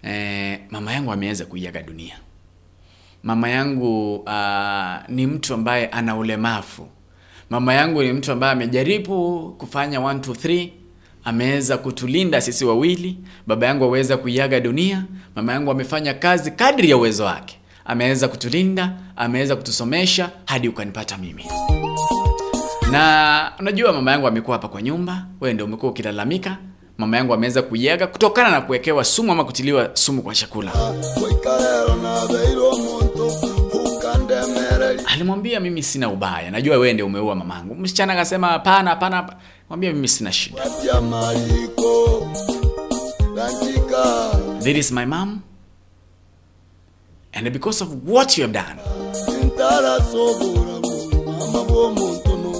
eh, mama yangu ameweza kuiaga dunia mama yangu uh, ni mtu ambaye ana ulemavu. Mama yangu ni mtu ambaye amejaribu kufanya 1 2 3 ameweza kutulinda sisi wawili. Baba yangu aweza kuiaga dunia. Mama yangu amefanya kazi kadri ya uwezo wake. Ameweza kutulinda ameweza kutusomesha hadi ukanipata mimi. Na unajua mama yangu amekuwa hapa kwa nyumba. Wewe ndio umekuwa ukilalamika. Mama yangu ameweza kuiaga kutokana na kuwekewa sumu ama kutiliwa sumu kwa chakula alimwambia mimi sina ubaya najua wewe ndio umeua mamangu. Msichana akasema hapana hapana hapana." mwambia mimi sina shida. This is my mom. And because of what you have done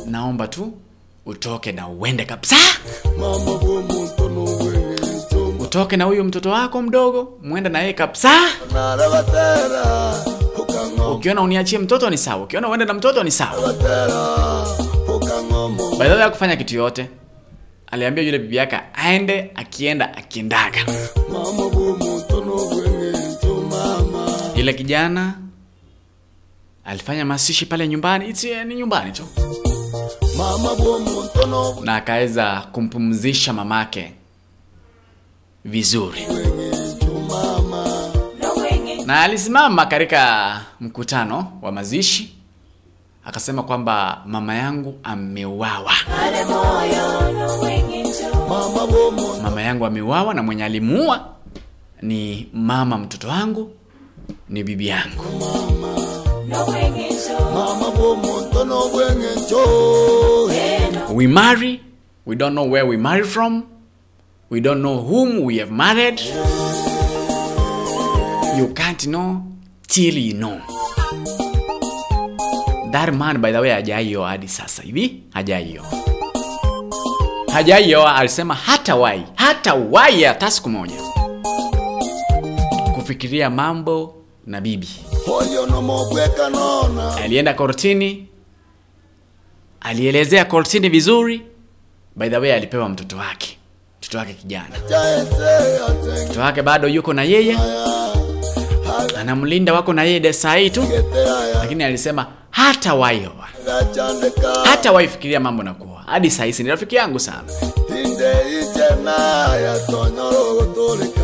naomba tu utoke na uende kabisa. Utoke na huyu mtoto wako mdogo mwenda na yeye kabisa narabatera ukiona uniachie mtoto ni sawa ukiona uende na mtoto ni sawa. Badala way kufanya kitu yote aliambia yule bibi yake aende akienda akiendaga. Ile kijana alifanya masishi pale nyumbani. It's, eh, ni nyumbani tu. Na akaweza kumpumzisha mamake vizuri na alisimama katika mkutano wa mazishi akasema kwamba mama yangu ameuawa. Mama yangu ameuawa na mwenye alimuua ni mama mtoto wangu ni bibi yangu. We we don't know where we marry from we don't know whom we have married you can't know till you know. That man by the way hajaioa hadi sasa hivi. Hajaioa. Hajaioa alisema hata wai hata wai hata siku moja kufikiria mambo na bibi. Alienda kortini alielezea kortini vizuri. By the way alipewa mtoto wake mtoto wake kijana. Mtoto wake bado yuko na yeye anamlinda wako na yeye de saa hii tu. Lakini alisema hata waioa. Hata waifikiria mambo na kuoa. Hadi saa hizi ni rafiki yangu sana.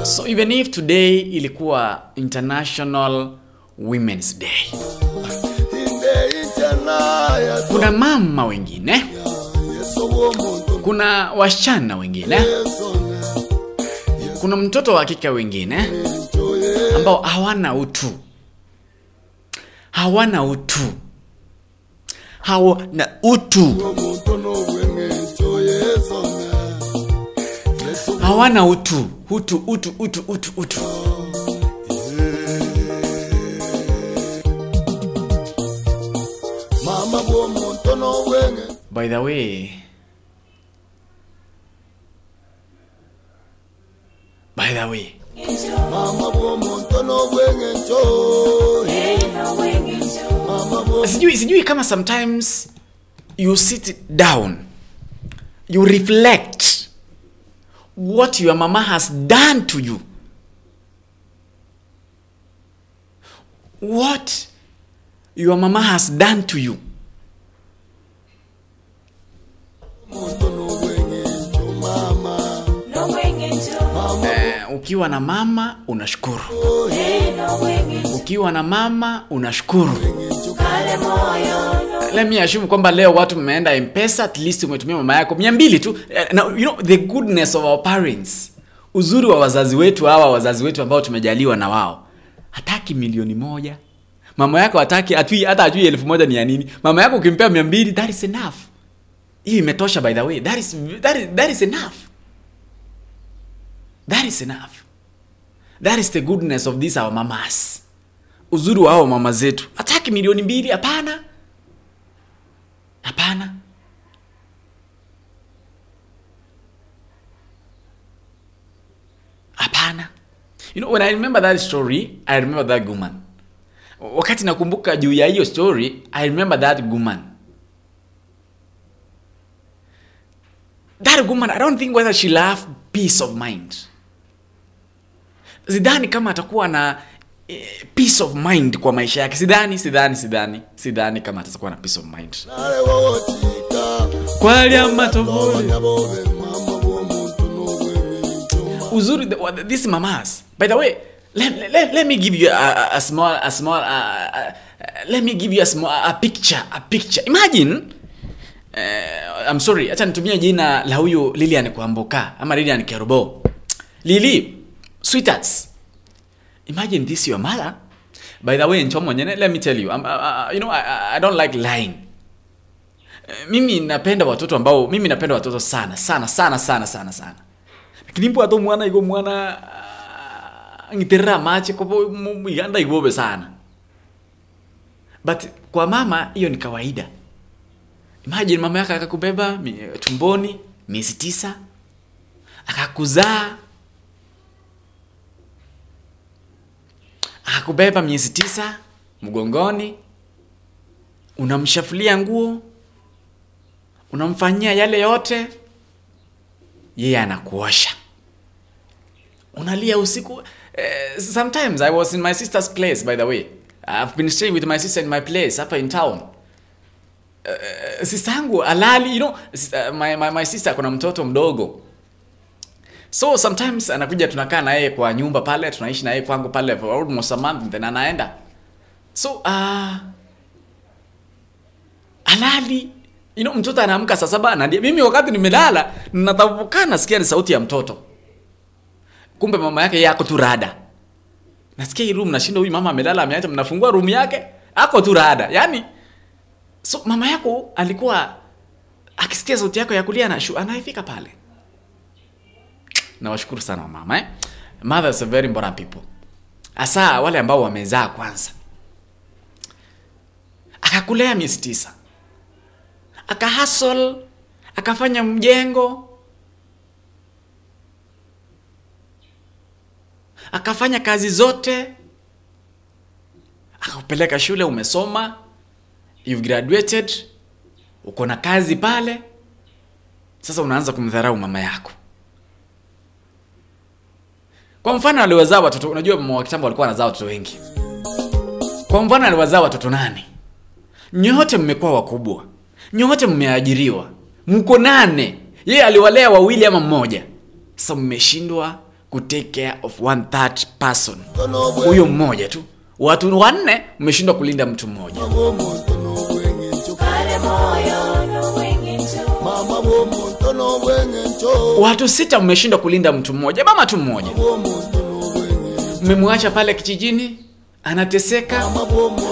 So even if today ilikuwa international women's day kuna mama wengine kuna wasichana wengine kuna mtoto wa kike wengine ambao hawana utu. Hawana utu. Hawana utu. Hawana utu. Utu utu utu utu utu. By the way by the way sijui sijui kama sometimes you sit down you reflect what your mama has done to you. What your mama has done to you ukiwa na mama unashukuru. Ukiwa na mama unashukuru. Let me kwamba leo watu mmeenda mpesa at least umetumia mama yako mia mbili tu. Eh, now, you know the goodness of our parents. Uzuri wa wazazi wetu hawa wazazi wetu ambao tumejaliwa na wao. Hataki milioni moja. Mama yako hataki atui hata ajui elfu moja ni ya nini. Mama yako ukimpea mia mbili that is enough. Hiyo imetosha by the way. That is, that is, that is enough that is enough. That is the goodness of these our mamas. Uzuri wa hao mama zetu. Hataki milioni mbili hapana. Hapana. Hapana. You know when i remember that story i remember that woman. Wakati nakumbuka juu ya hiyo story i remember that woman. That woman i don't think whether she love peace of mind sidhani kama atakuwa na eh, peace of mind kwa maisha yake. Sidhani sidhani sidhani sidhani kama atakuwa na peace of mind. Kwali n'obw'ebintu uzuri this mamas. By the way let, let- let, me give you a, a, small a small a, a, let me give you a small a picture a picture. Imagine uh, I'm sorry acha nitumie jina la huyu Lilian Kwamboka ama Lilian Kerubo Lili sweethearts. Imagine this your mother. By the way nchomo nyene let me tell you I'm, uh, uh, you know I, I- don't like lying. Eh, mimi napenda watoto ambao mimi napenda watoto sana sana sana sana sana sana. Lakini mbwato mwana igo mwana uh, ngiterera mache kopo mu- mu- iganda igobe sana. But kwa mama hiyo ni kawaida. Imagine mama yako akakubeba tumboni miezi tisa akakuzaa akakubeba miezi tisa mgongoni. Unamshafulia nguo. Unamfanyia yale yote. Yeye anakuosha. Unalia usiku. Eh, sometimes i was in my sister's place by the way. I've been staying with my sister in my place hapa in town. Uh, sister alali you know sister, my, my, my sister kuna mtoto mdogo so sometimes anakuja tunakaa na yeye kwa nyumba pale tunaishi na yeye kwangu pale for almost a month then anaenda. So uh, alali you know, mtoto anaamka saa saba na mimi wakati nimelala natavukana nasikia ni sauti ya mtoto. Kumbe mama yake yeye ako tu rada. Nasikia hii room nashinda huyu mama amelala ameacha mnafungua room yake ako tu rada. Yani so mama yako alikuwa akisikia sauti yako ya kulia anashu anaifika pale nawashukuru sana wamama eh? mothers are very important people. Hasa wale ambao wamezaa kwanza. Akakulea miezi tisa. Akahasol akafanya mjengo. Akafanya kazi zote. Akakupeleka shule umesoma. You've graduated. Uko na kazi pale. Sasa unaanza kumdharau mama yako kwa mfano aliwazaa watoto unajua mama wa kitambo walikuwa wanazaa watoto wengi. Kwa mfano aliwazaa watoto nane. Nyote mmekuwa wakubwa. Nyote mmeajiriwa. Mko nane. Yeye aliwalea wawili ama mmoja. So mmeshindwa kutake care of one third person. Huyo mmoja tu. Watu wanne mmeshindwa kulinda mtu mmoja watu sita mmeshindwa kulinda mtu mmoja mama tu mmoja. Mmemwacha pale kijijini anateseka.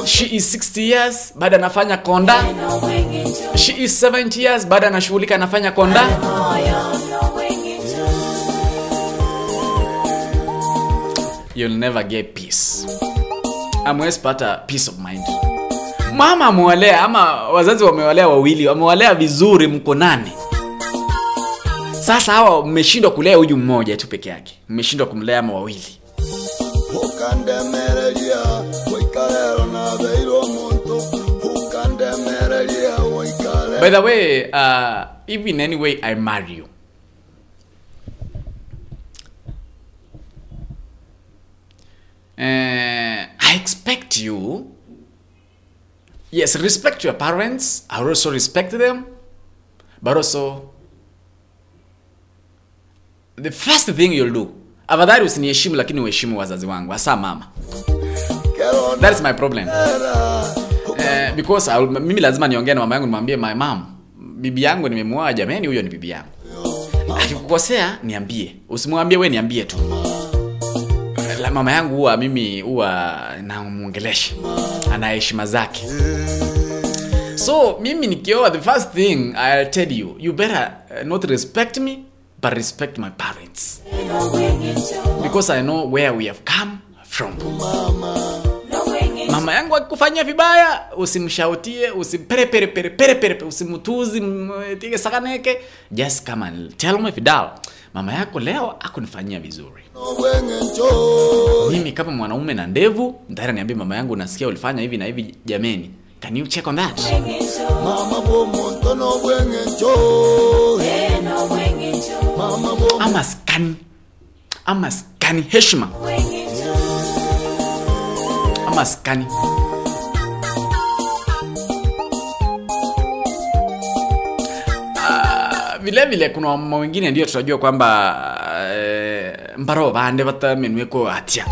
She is 60 years baada anafanya konda. She is 70 years baada anashughulika anafanya konda. You'll never get peace. Amwezi pata peace of mind. Mama amewalea ama wazazi wamewalea wawili wamewalea vizuri mko nane sasa hawa mmeshindwa kulea huyu mmoja tu peke yake. Mmeshindwa kumlea ama wawili. Ukandemereria ukandemereria By the way, uh, if in any way I marry you, uh, I expect you. Yes, respect your parents. I also respect them, but also the first thing you'll do. Afadhali usiniheshimu lakini uheshimu wazazi wangu, hasa mama. That is my problem. uh, because I'll, mimi lazima niongee na mama yangu nimwambie my mom bibi yangu nimemwoa jamani huyo ni bibi yangu akikukosea niambie usimwambie we niambie tu La- mama yangu huwa mimi huwa namwongelesha ana heshima zake so mimi nikioa the first thing i'll tell you you better uh, not respect me but respect my parents. Because i know where we have come from. Mama yangu akikufanyia vibaya usimshautie usimperepereperepereperepe usimutuzi tige sakaneke. Just come and tell me fidal mama yako leo akunifanyia vizuri. Mimi kama mwanaume na ndevu ntaira niambie mama yangu nasikia ulifanya hivi na hivi jameni can you check on that? Mama ama skani ama skani heshima. Ama Ah, vile vile kuna wamama wengine ndio tunajua kwamba eh, mbaro vande vatamenweko atya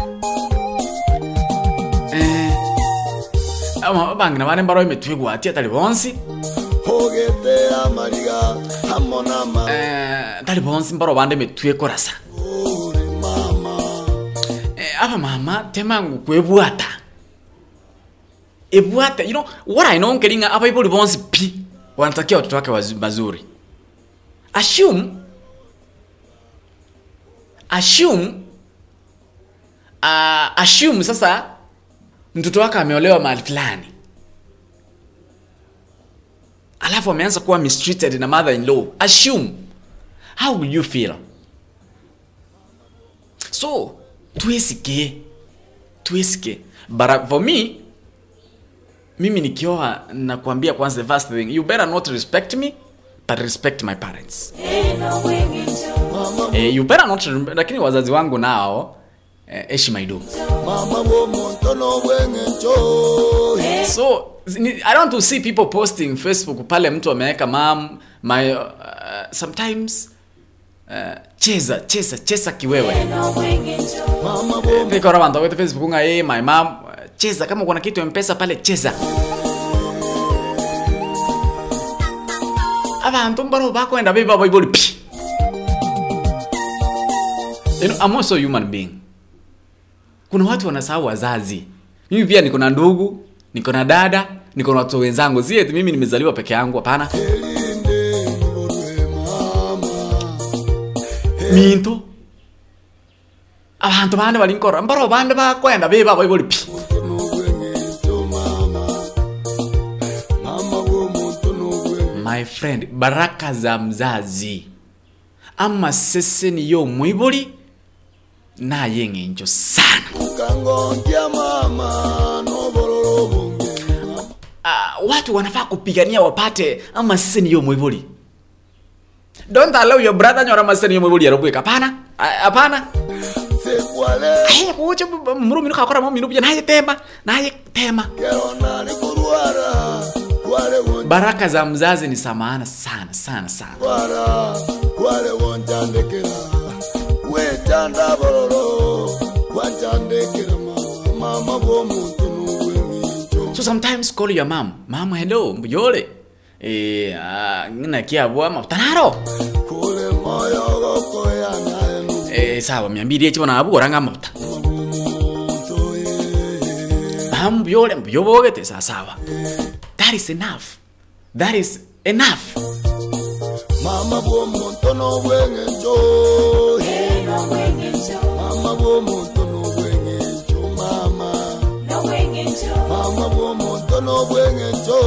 eh, ama bangina bane mbaro imetwigwa atya tali bonsi ogete amariga hamo n'ama eh, tali bonsi mboro bande metweko rasa eh, aba mama temangu kwebwata ebwata you know what i know nkelinga aba iboli bonsi pi wanatakia watoto wake mazuri assume assume uh, assume sasa mtoto wake ameolewa mahali fulani alafu ameanza kuwa mistreated na mother in law assume. How will you feel? So tuesike. Tuesike. But uh, for me mimi nikioa nakuambia kwanza the first thing you better not respect me but respect my parents. Eh, you better not lakini wazazi wangu nao eh, heshima idu mama so i don't want to see people posting facebook pale mtu ameweka mam my uh, sometimes uh, cheza cheza cheza kiwewe. Mama bw'omuntu nikora facebook nga hey, my mom uh, cheza. Kama kuna kitu mpesa pale cheza. Abantu mbaro bakwenda biba baiboli pi you know, I'm also human being. Kuna watu wanasahau wazazi. Mimi pia niko na ndugu niko na dada niko na watoto wenzangu. Si eti mimi nimezaliwa peke yangu hapana. Minto abantu bande balinkora. Mbaro bande bakwenda biba baiboli pi. My friend baraka za mzazi. Ama sese niyo mwibuli nayeng'enjo sana. Ukangongia mama watu wanafaa kupigania wapate ama sese niyo mwibuli don't allow your brother nyora masese niyo mwibuli yarobweka hapana. Ah, hapana. Kucho muru minu kakora mu minu pia naye tema naye tema. Baraka za mzazi ni samana sana sana sana. Kwale wonjandekera wetanda bololo wanjandekera mama n'obweng'encho so sometimes call your mom. Mom, hello mbuyole eh uh, kule moyo eh sawa miambiri echi bona abu oranga mafuta n'omuntu mbuyole mbuyobogete sa sawa. That is enough. That is enough. Mama mama bw'omuntu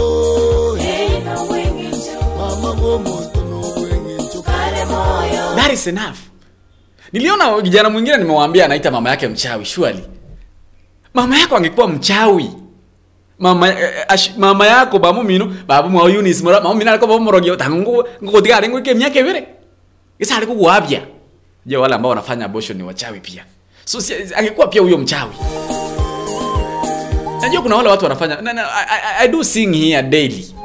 n'obweng'encho mama bw'omuntu n'obweng'encho kale moyo that is enough. Niliona kijana mwingine nimewaambia anaita mama yake mchawi surely. Mama yako angekuwa mchawi. Mama eh, ash, mama yako bamu mino babu mwa Eunice mura mama mina alikuwa bamu morogi tangu ngokotika rengo ke miaka ibere isa alikuwa kuwabia. Je wale ambao wanafanya abortion ni wachawi pia? So si, angekuwa pia huyo mchawi najua kuna wale watu wanafanya na, na, I, I, do sing here daily.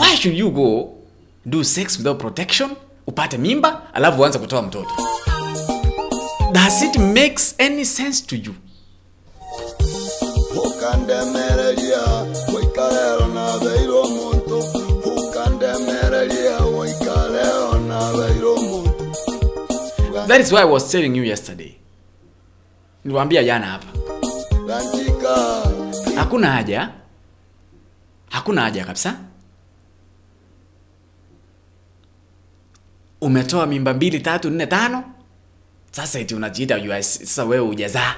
Why should you go do sex without protection? Upate mimba alafu uanze kutoa mtoto. Does it makes any sense to you? Ukandemereria ukandemereria that is why i was telling you yesterday. Niliwaambia jana hapa. Hakuna haja. Hakuna haja kabisa. Umetoa mimba mbili tatu nne tano. Sasa eti unajiita sasa wewe ujazaa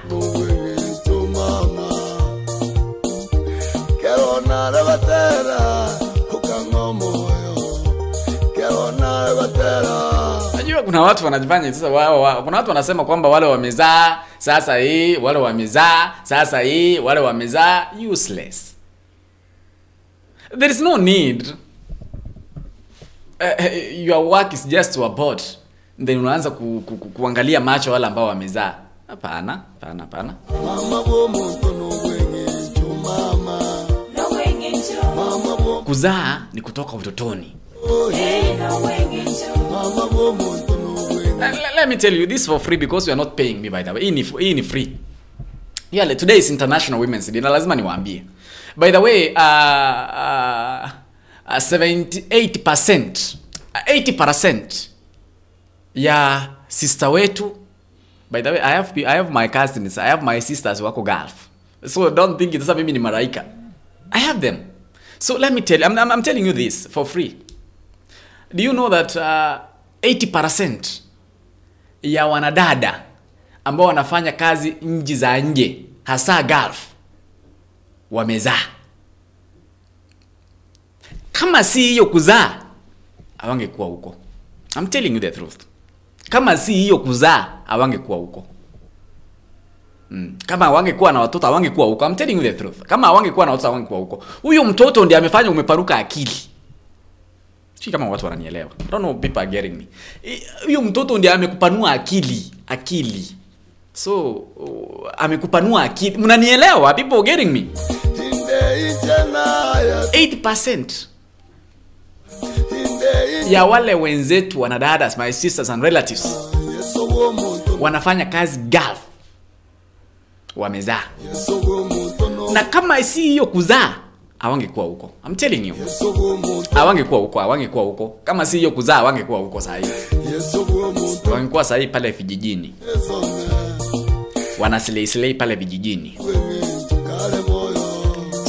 kuna watu wanajifanya sasa wao wa, kuna watu wanasema kwamba wale wamezaa sasa hii wale wamezaa sasa hii wale wamezaa useless. There is no need. Uh, your work is just to then unaanza ku, ku, ku, kuangalia macho wale ambao wamezaa. Hapana hapana hapana. Kuzaa ni kutoka utotoni. Nobwengejo. Let, me tell you this for free because you are not paying me by the way. Hii ni, free. Yeah, today is international women's day na lazima niwaambie. By the way uh, uh, uh, 78% uh, 80% ya sister wetu by the way I have, I have my cousins I have my sisters wako Gulf. So don't think sasa mimi ni maraika I have them. So let me tell you I'm, I'm, I'm telling you this for free. Do you know that uh, 80% ya wanadada ambao wanafanya kazi nchi za nje hasa Gulf wamezaa. Kama si hiyo kuzaa, hawangekuwa huko. I'm telling you the truth. Kama si hiyo kuzaa, hawangekuwa huko. Mm. Kama hawangekuwa na watoto hawangekuwa huko. I'm telling you the truth. Kama hawangekuwa na watoto hawangekuwa huko. Huyo mtoto ndiye amefanya umeparuka akili. Sijui kama watu wananielewa. I. Huyo mtoto ndiye amekupanua akili, akili. So uh, amekupanua akili. Mnanielewa? Getting me? 8% ya wale wenzetu wanadadas my sisters and relatives wanafanya kazi Gulf wamezaa, na kama si hiyo kuzaa hawangekuwa huko. I'm telling you, hawangekuwa huko, hawangekuwa huko. Kama si hiyo kuzaa hawangekuwa huko saa hii, wangekuwa saa hii pale vijijini, ne. pale vijijini.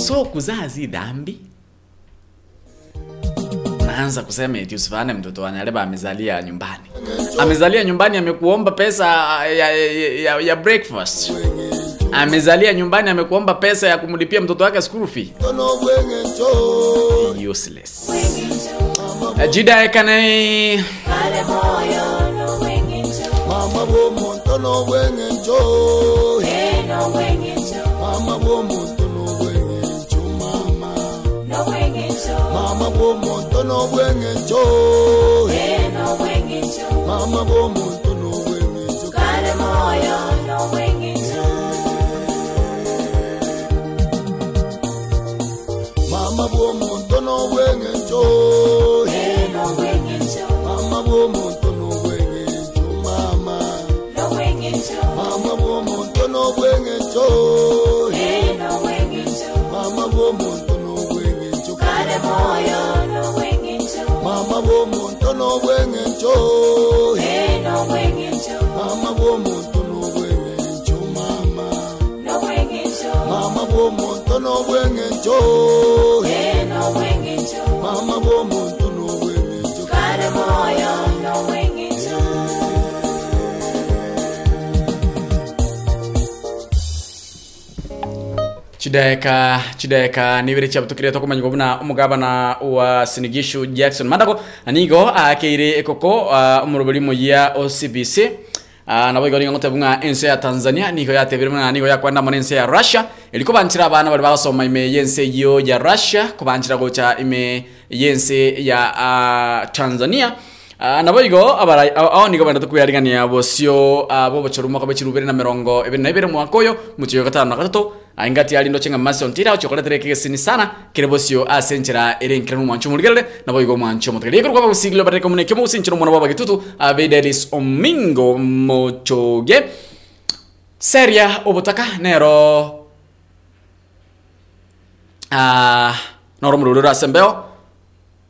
So kuzaa zi dhambi. naanza kusema eti usifane mtoto wanyareba amezalia nyumbani, amezalia nyumbani, amekuomba pesa ya, ya, ya, ya breakfast, amezalia nyumbani, amekuomba pesa ya kumlipia mtoto wake school fee. Useless. Uh, Jida ekane Mama bomuntu no bwengejo. Mama bomuntu no bwengejo mama. Mama bomuntu no bwengejo. Mama bomuntu no bwengejo. Mama bomuntu no bwengejo. Mama bomuntu no bwengejo. Mama bomuntu no bwengejo. Mama bomuntu no bwengejo mama. Mama bomuntu no bwengejo. Mama bomuntu no bwengejo. Chideka chideka nibere chabutukire tokumanya gobuna umugabana wa sinigishu jackson mandako anigo akeire ekoko uh, umuruburi muya ocbc uh, nabo igori ngote ense ya tanzania niko yatebire mwana niko yakwanda muri ense ya russia. Iliko banchira abana bari basoma ime yense yo ya russia kubanchira gocha ime yense ya uh, tanzania. Uh, nabo igo abara benda tukuyarigania bosio uh, bo bochoruma kabe chirubere na mirongo ibere na ibere mwaka uyo muchiyo gatano na gatatu aingati ali ndo chenga masi ontira chokolete reke sini sana kire bosio asenchera ere nkira mu mwancho murigere nabo igo mwancho mutegere yekuru kwa busigilo bare komunike mu sinchiro mwana baba gitutu avedelis omingo mochoge seria obutaka nero uh, noro mururu asembeo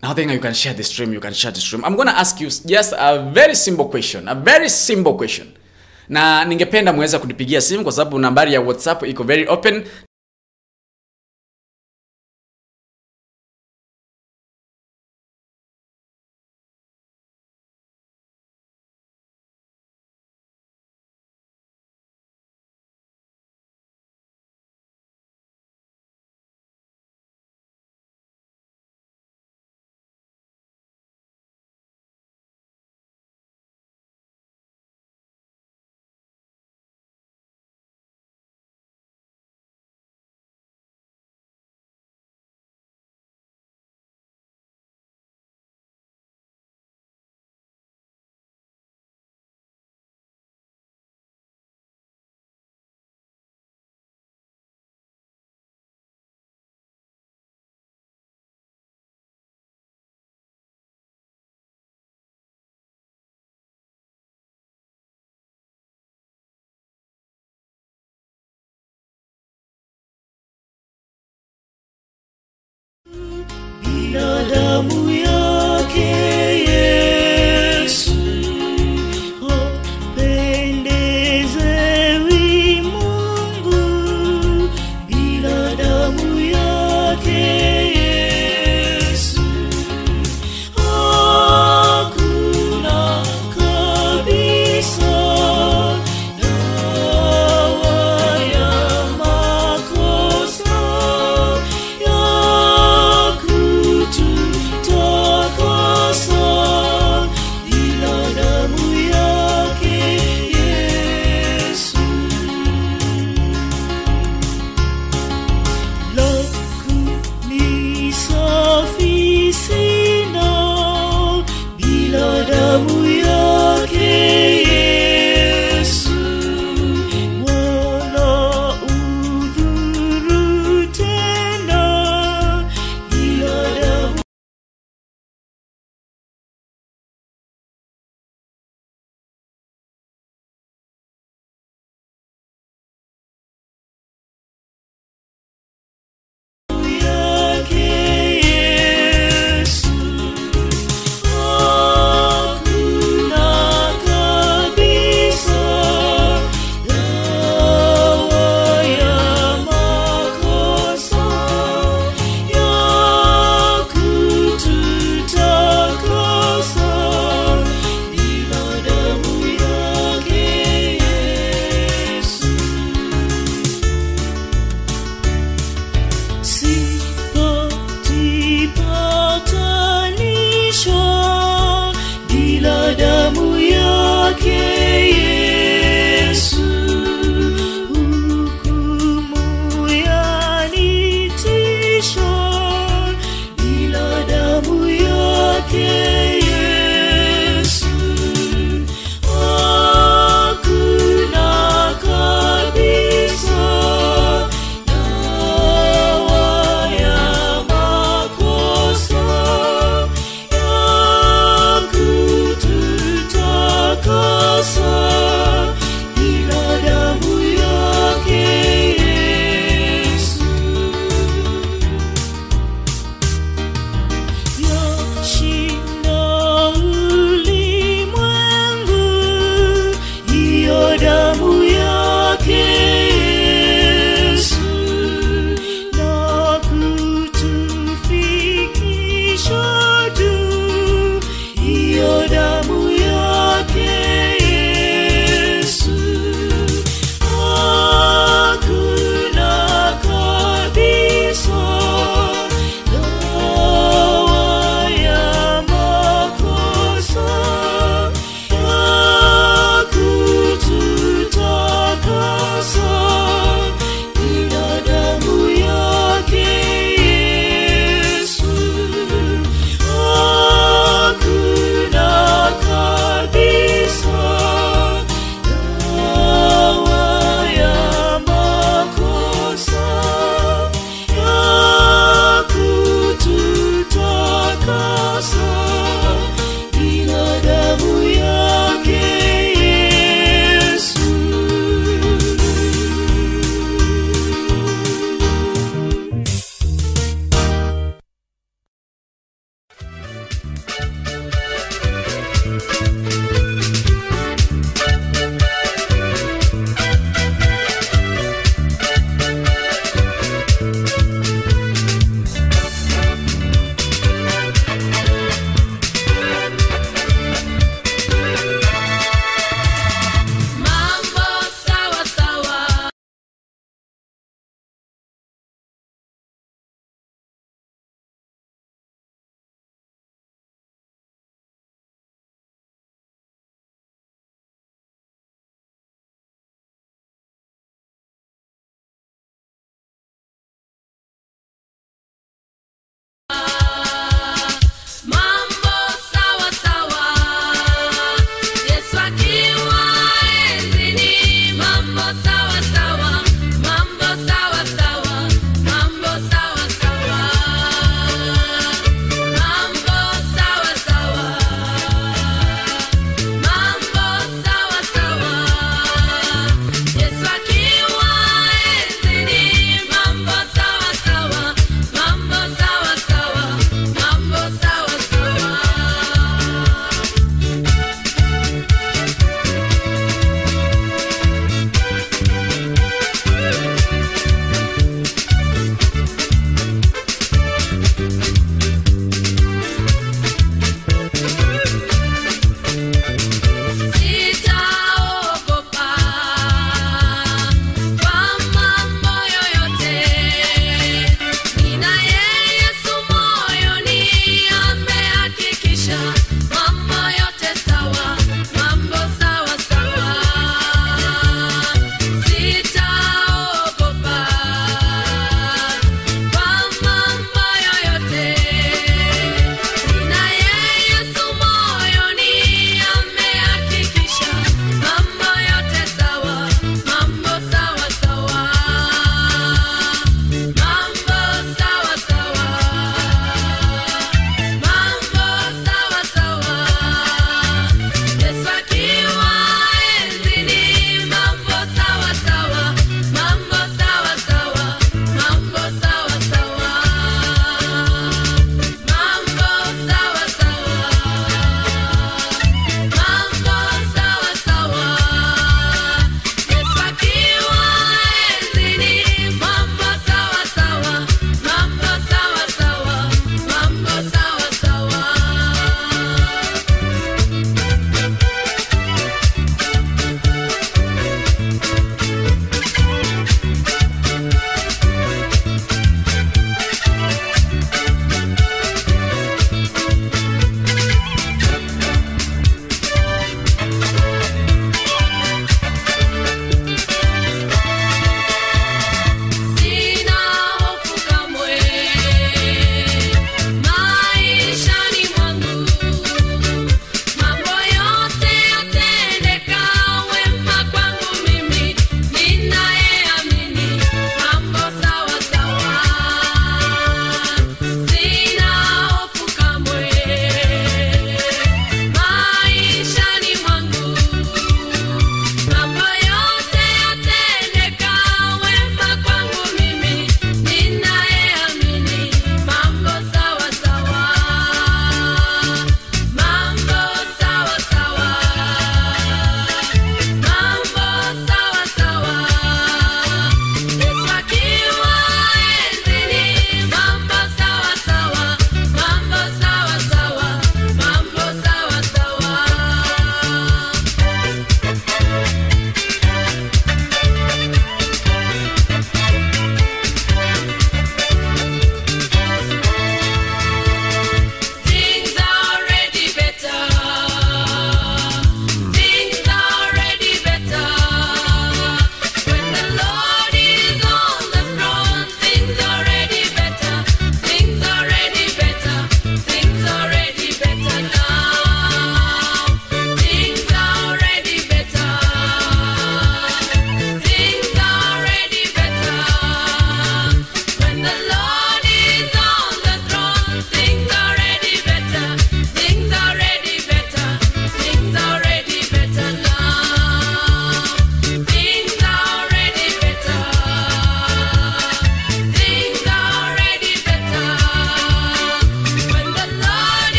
Now then you can share the stream, you can share the stream. I'm gonna ask you just a very simple question, a very simple question. Na ningependa muweza kunipigia simu kwa sababu nambari ya WhatsApp iko very open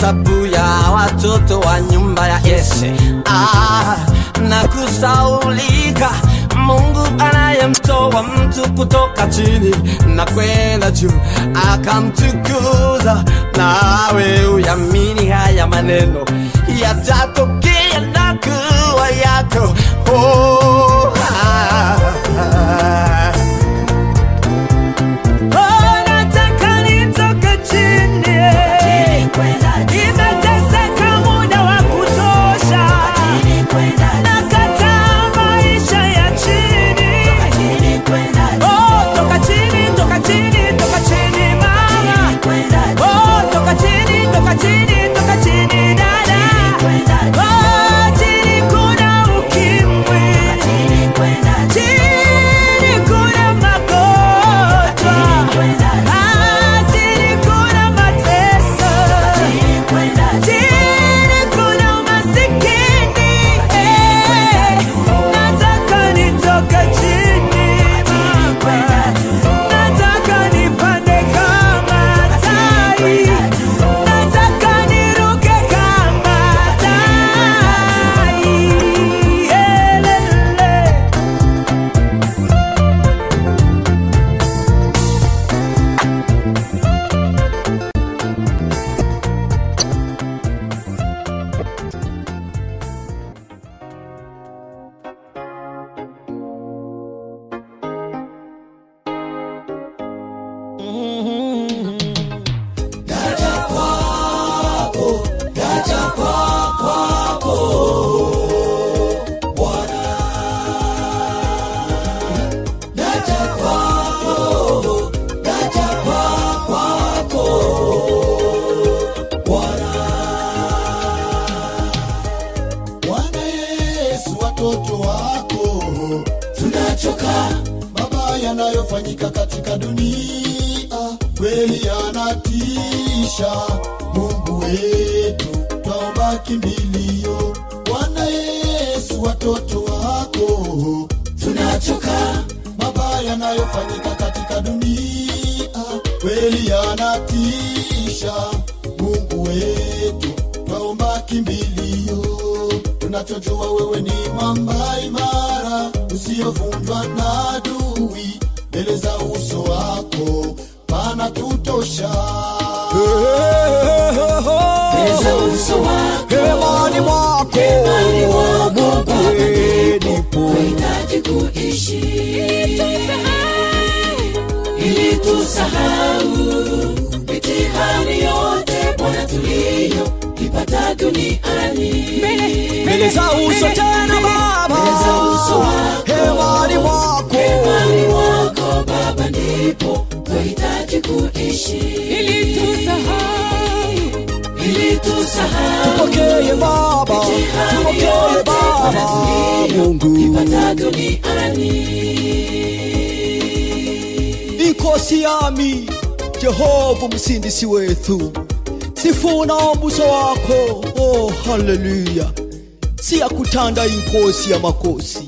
tabu ya watoto wa nyumba ya Yese. Ah, na kusaulika Mungu anayemtoa mtu kutoka chini na kwenda juu akamtukuza, nawe uyamini haya maneno yatatokea na kuwa yako oh. Ya kutanda inkosi ya makosi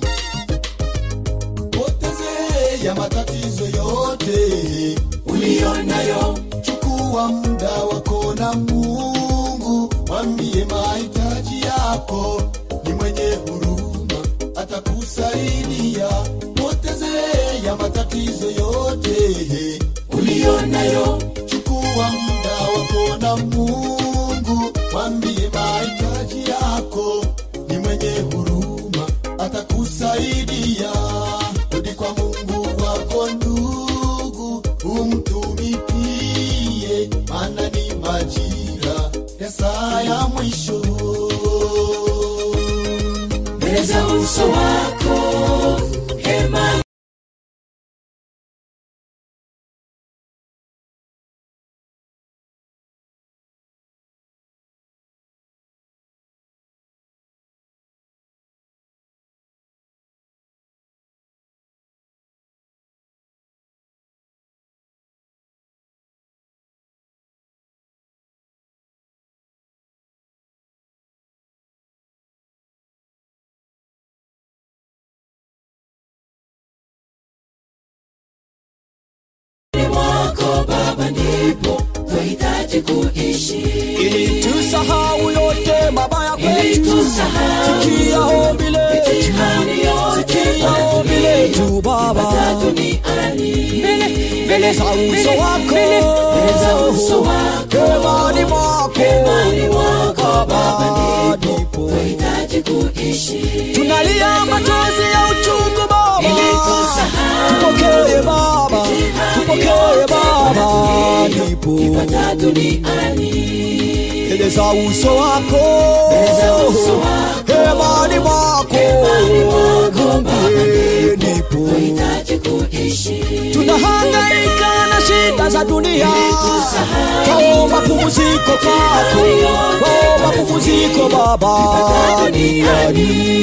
duniani.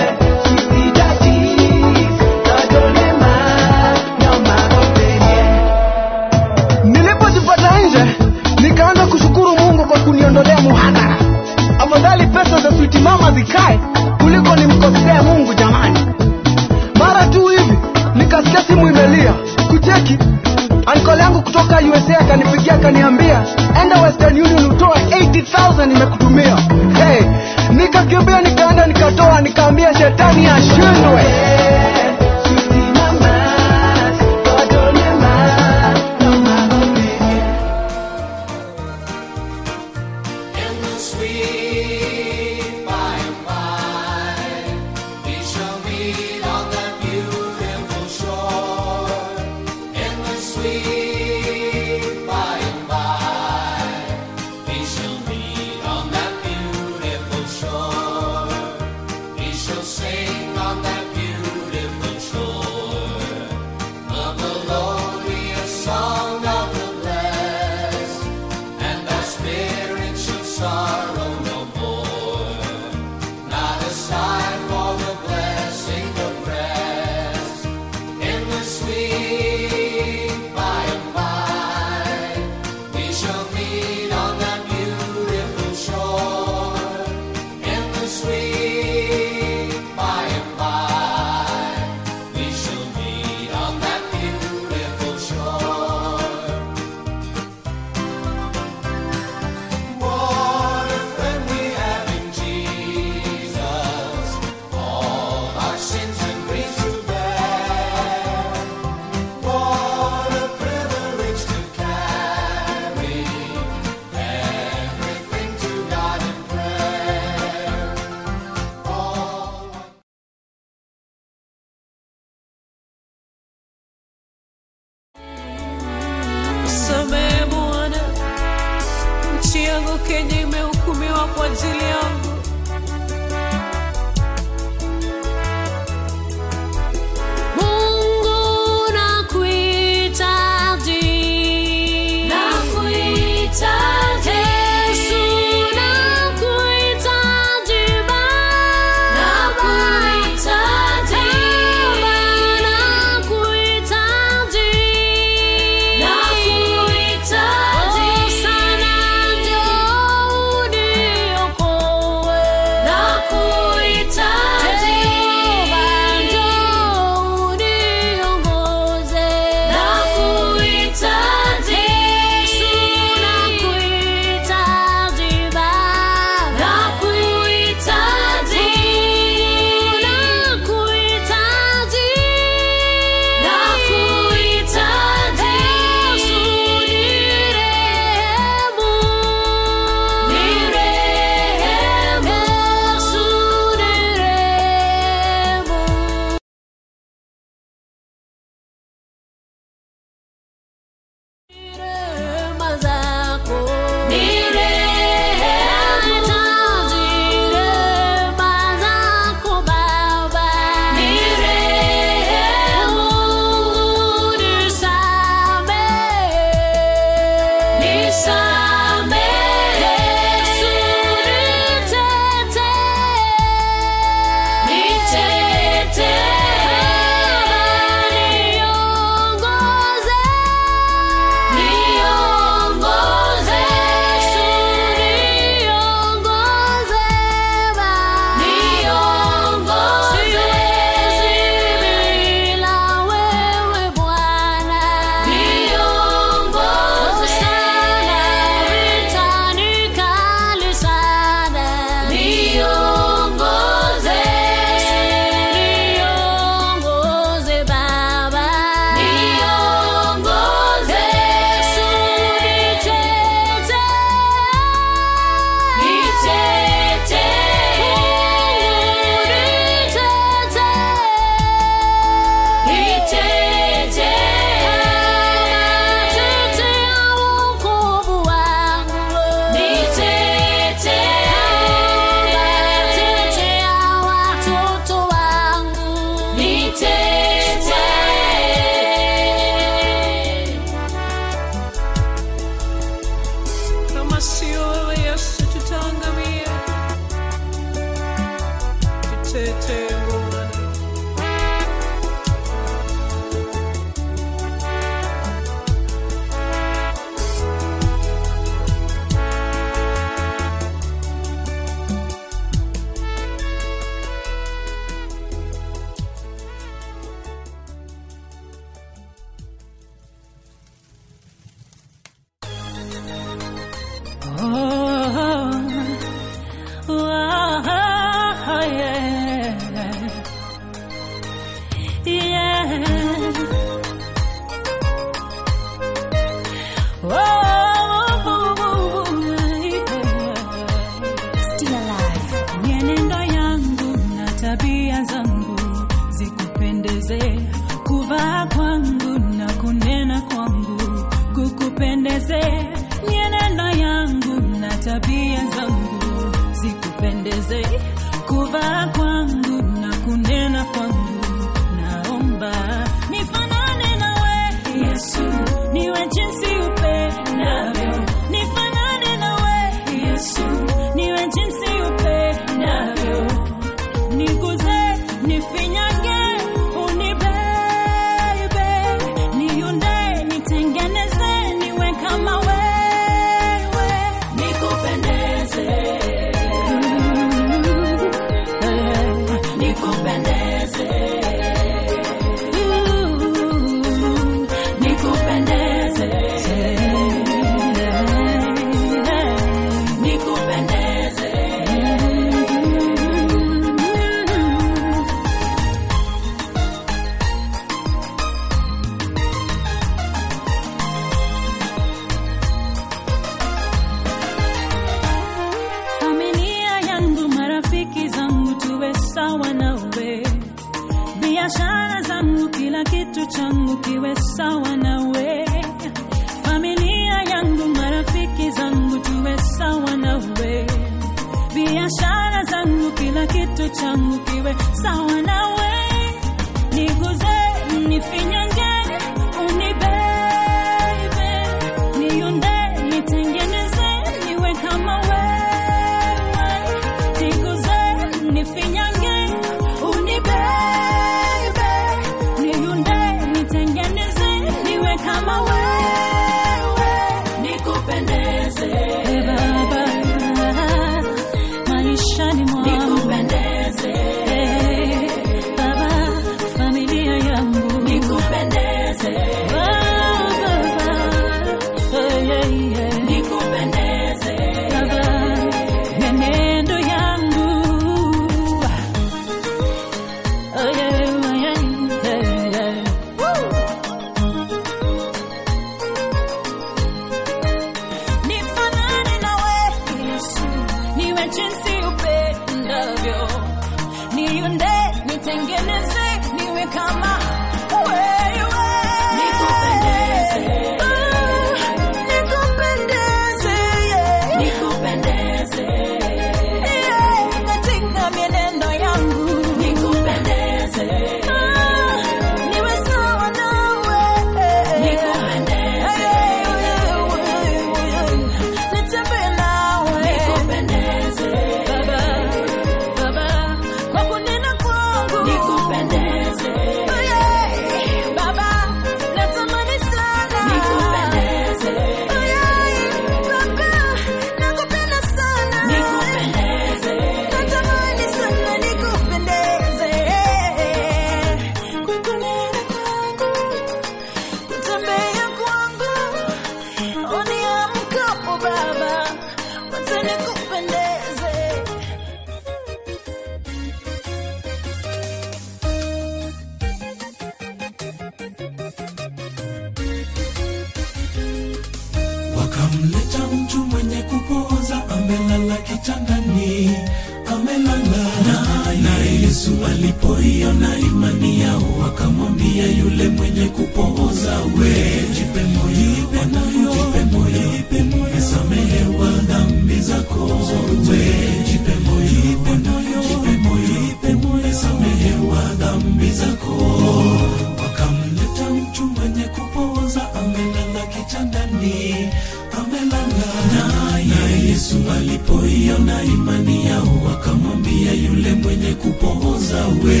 Alipoiona imani yao wakamwambia yule mwenye kupohoza we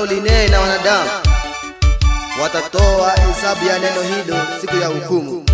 watakalolinena wanadamu watatoa hesabu ya neno hilo siku ya hukumu.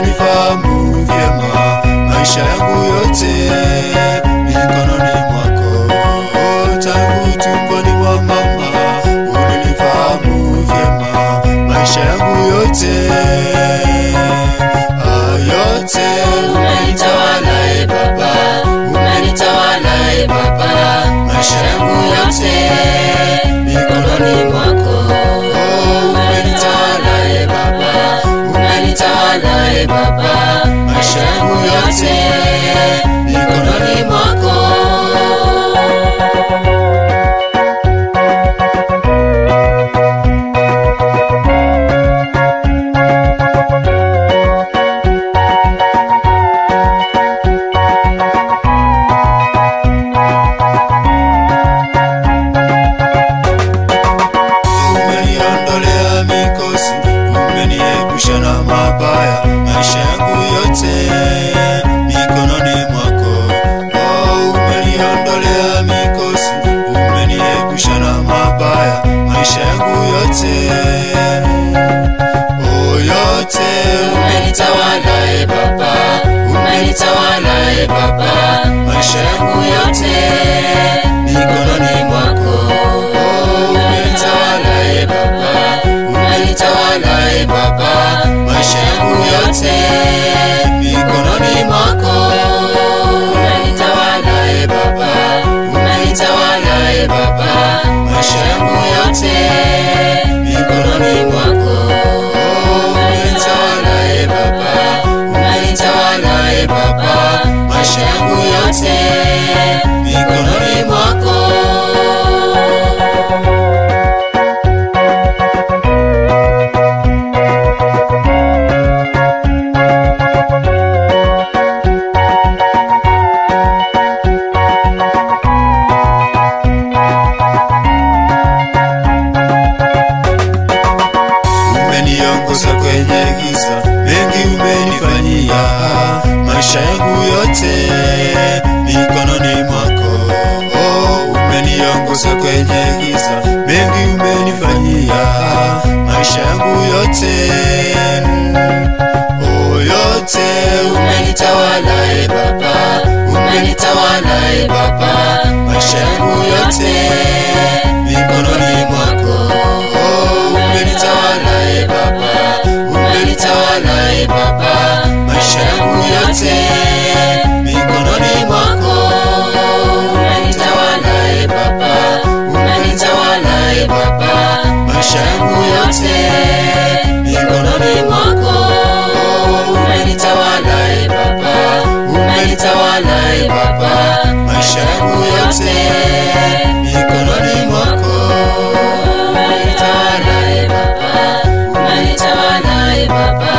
Ulinifahamu vyema maisha yangu yote mikononi mwako. Tangu tumboni mwa mama ulinifahamu vyema maisha yangu yote. Yote umenitawala e baba umenitawala e baba maisha yangu yote mikononi mwako baba maisha yangu yote mikononi umenitawala e baba. Umenitawala e baba. Maisha yangu yote mikononi mwako. Oh, umenitawala e baba. Umenitawala e baba. Maisha yangu yote mikononi mwako. Umenitawala e baba. Umenitawala e baba. Maisha yangu yote mikononi mwako Baba, maisha yangu yote mikononi mwako. e Baba, umenitawala e Baba, maisha yangu yote mikononi mwako. Oh, umenitawala e Baba, umenitawala e Baba, maisha yangu yote mikononi mwako. Umenitawala e Baba, umenitawala e Baba, maisha yangu yote mikononi mwako. nitawalai Baba, maisha yangu yote mikononi mwako. Unanitawalai Baba, unanitawalai Baba.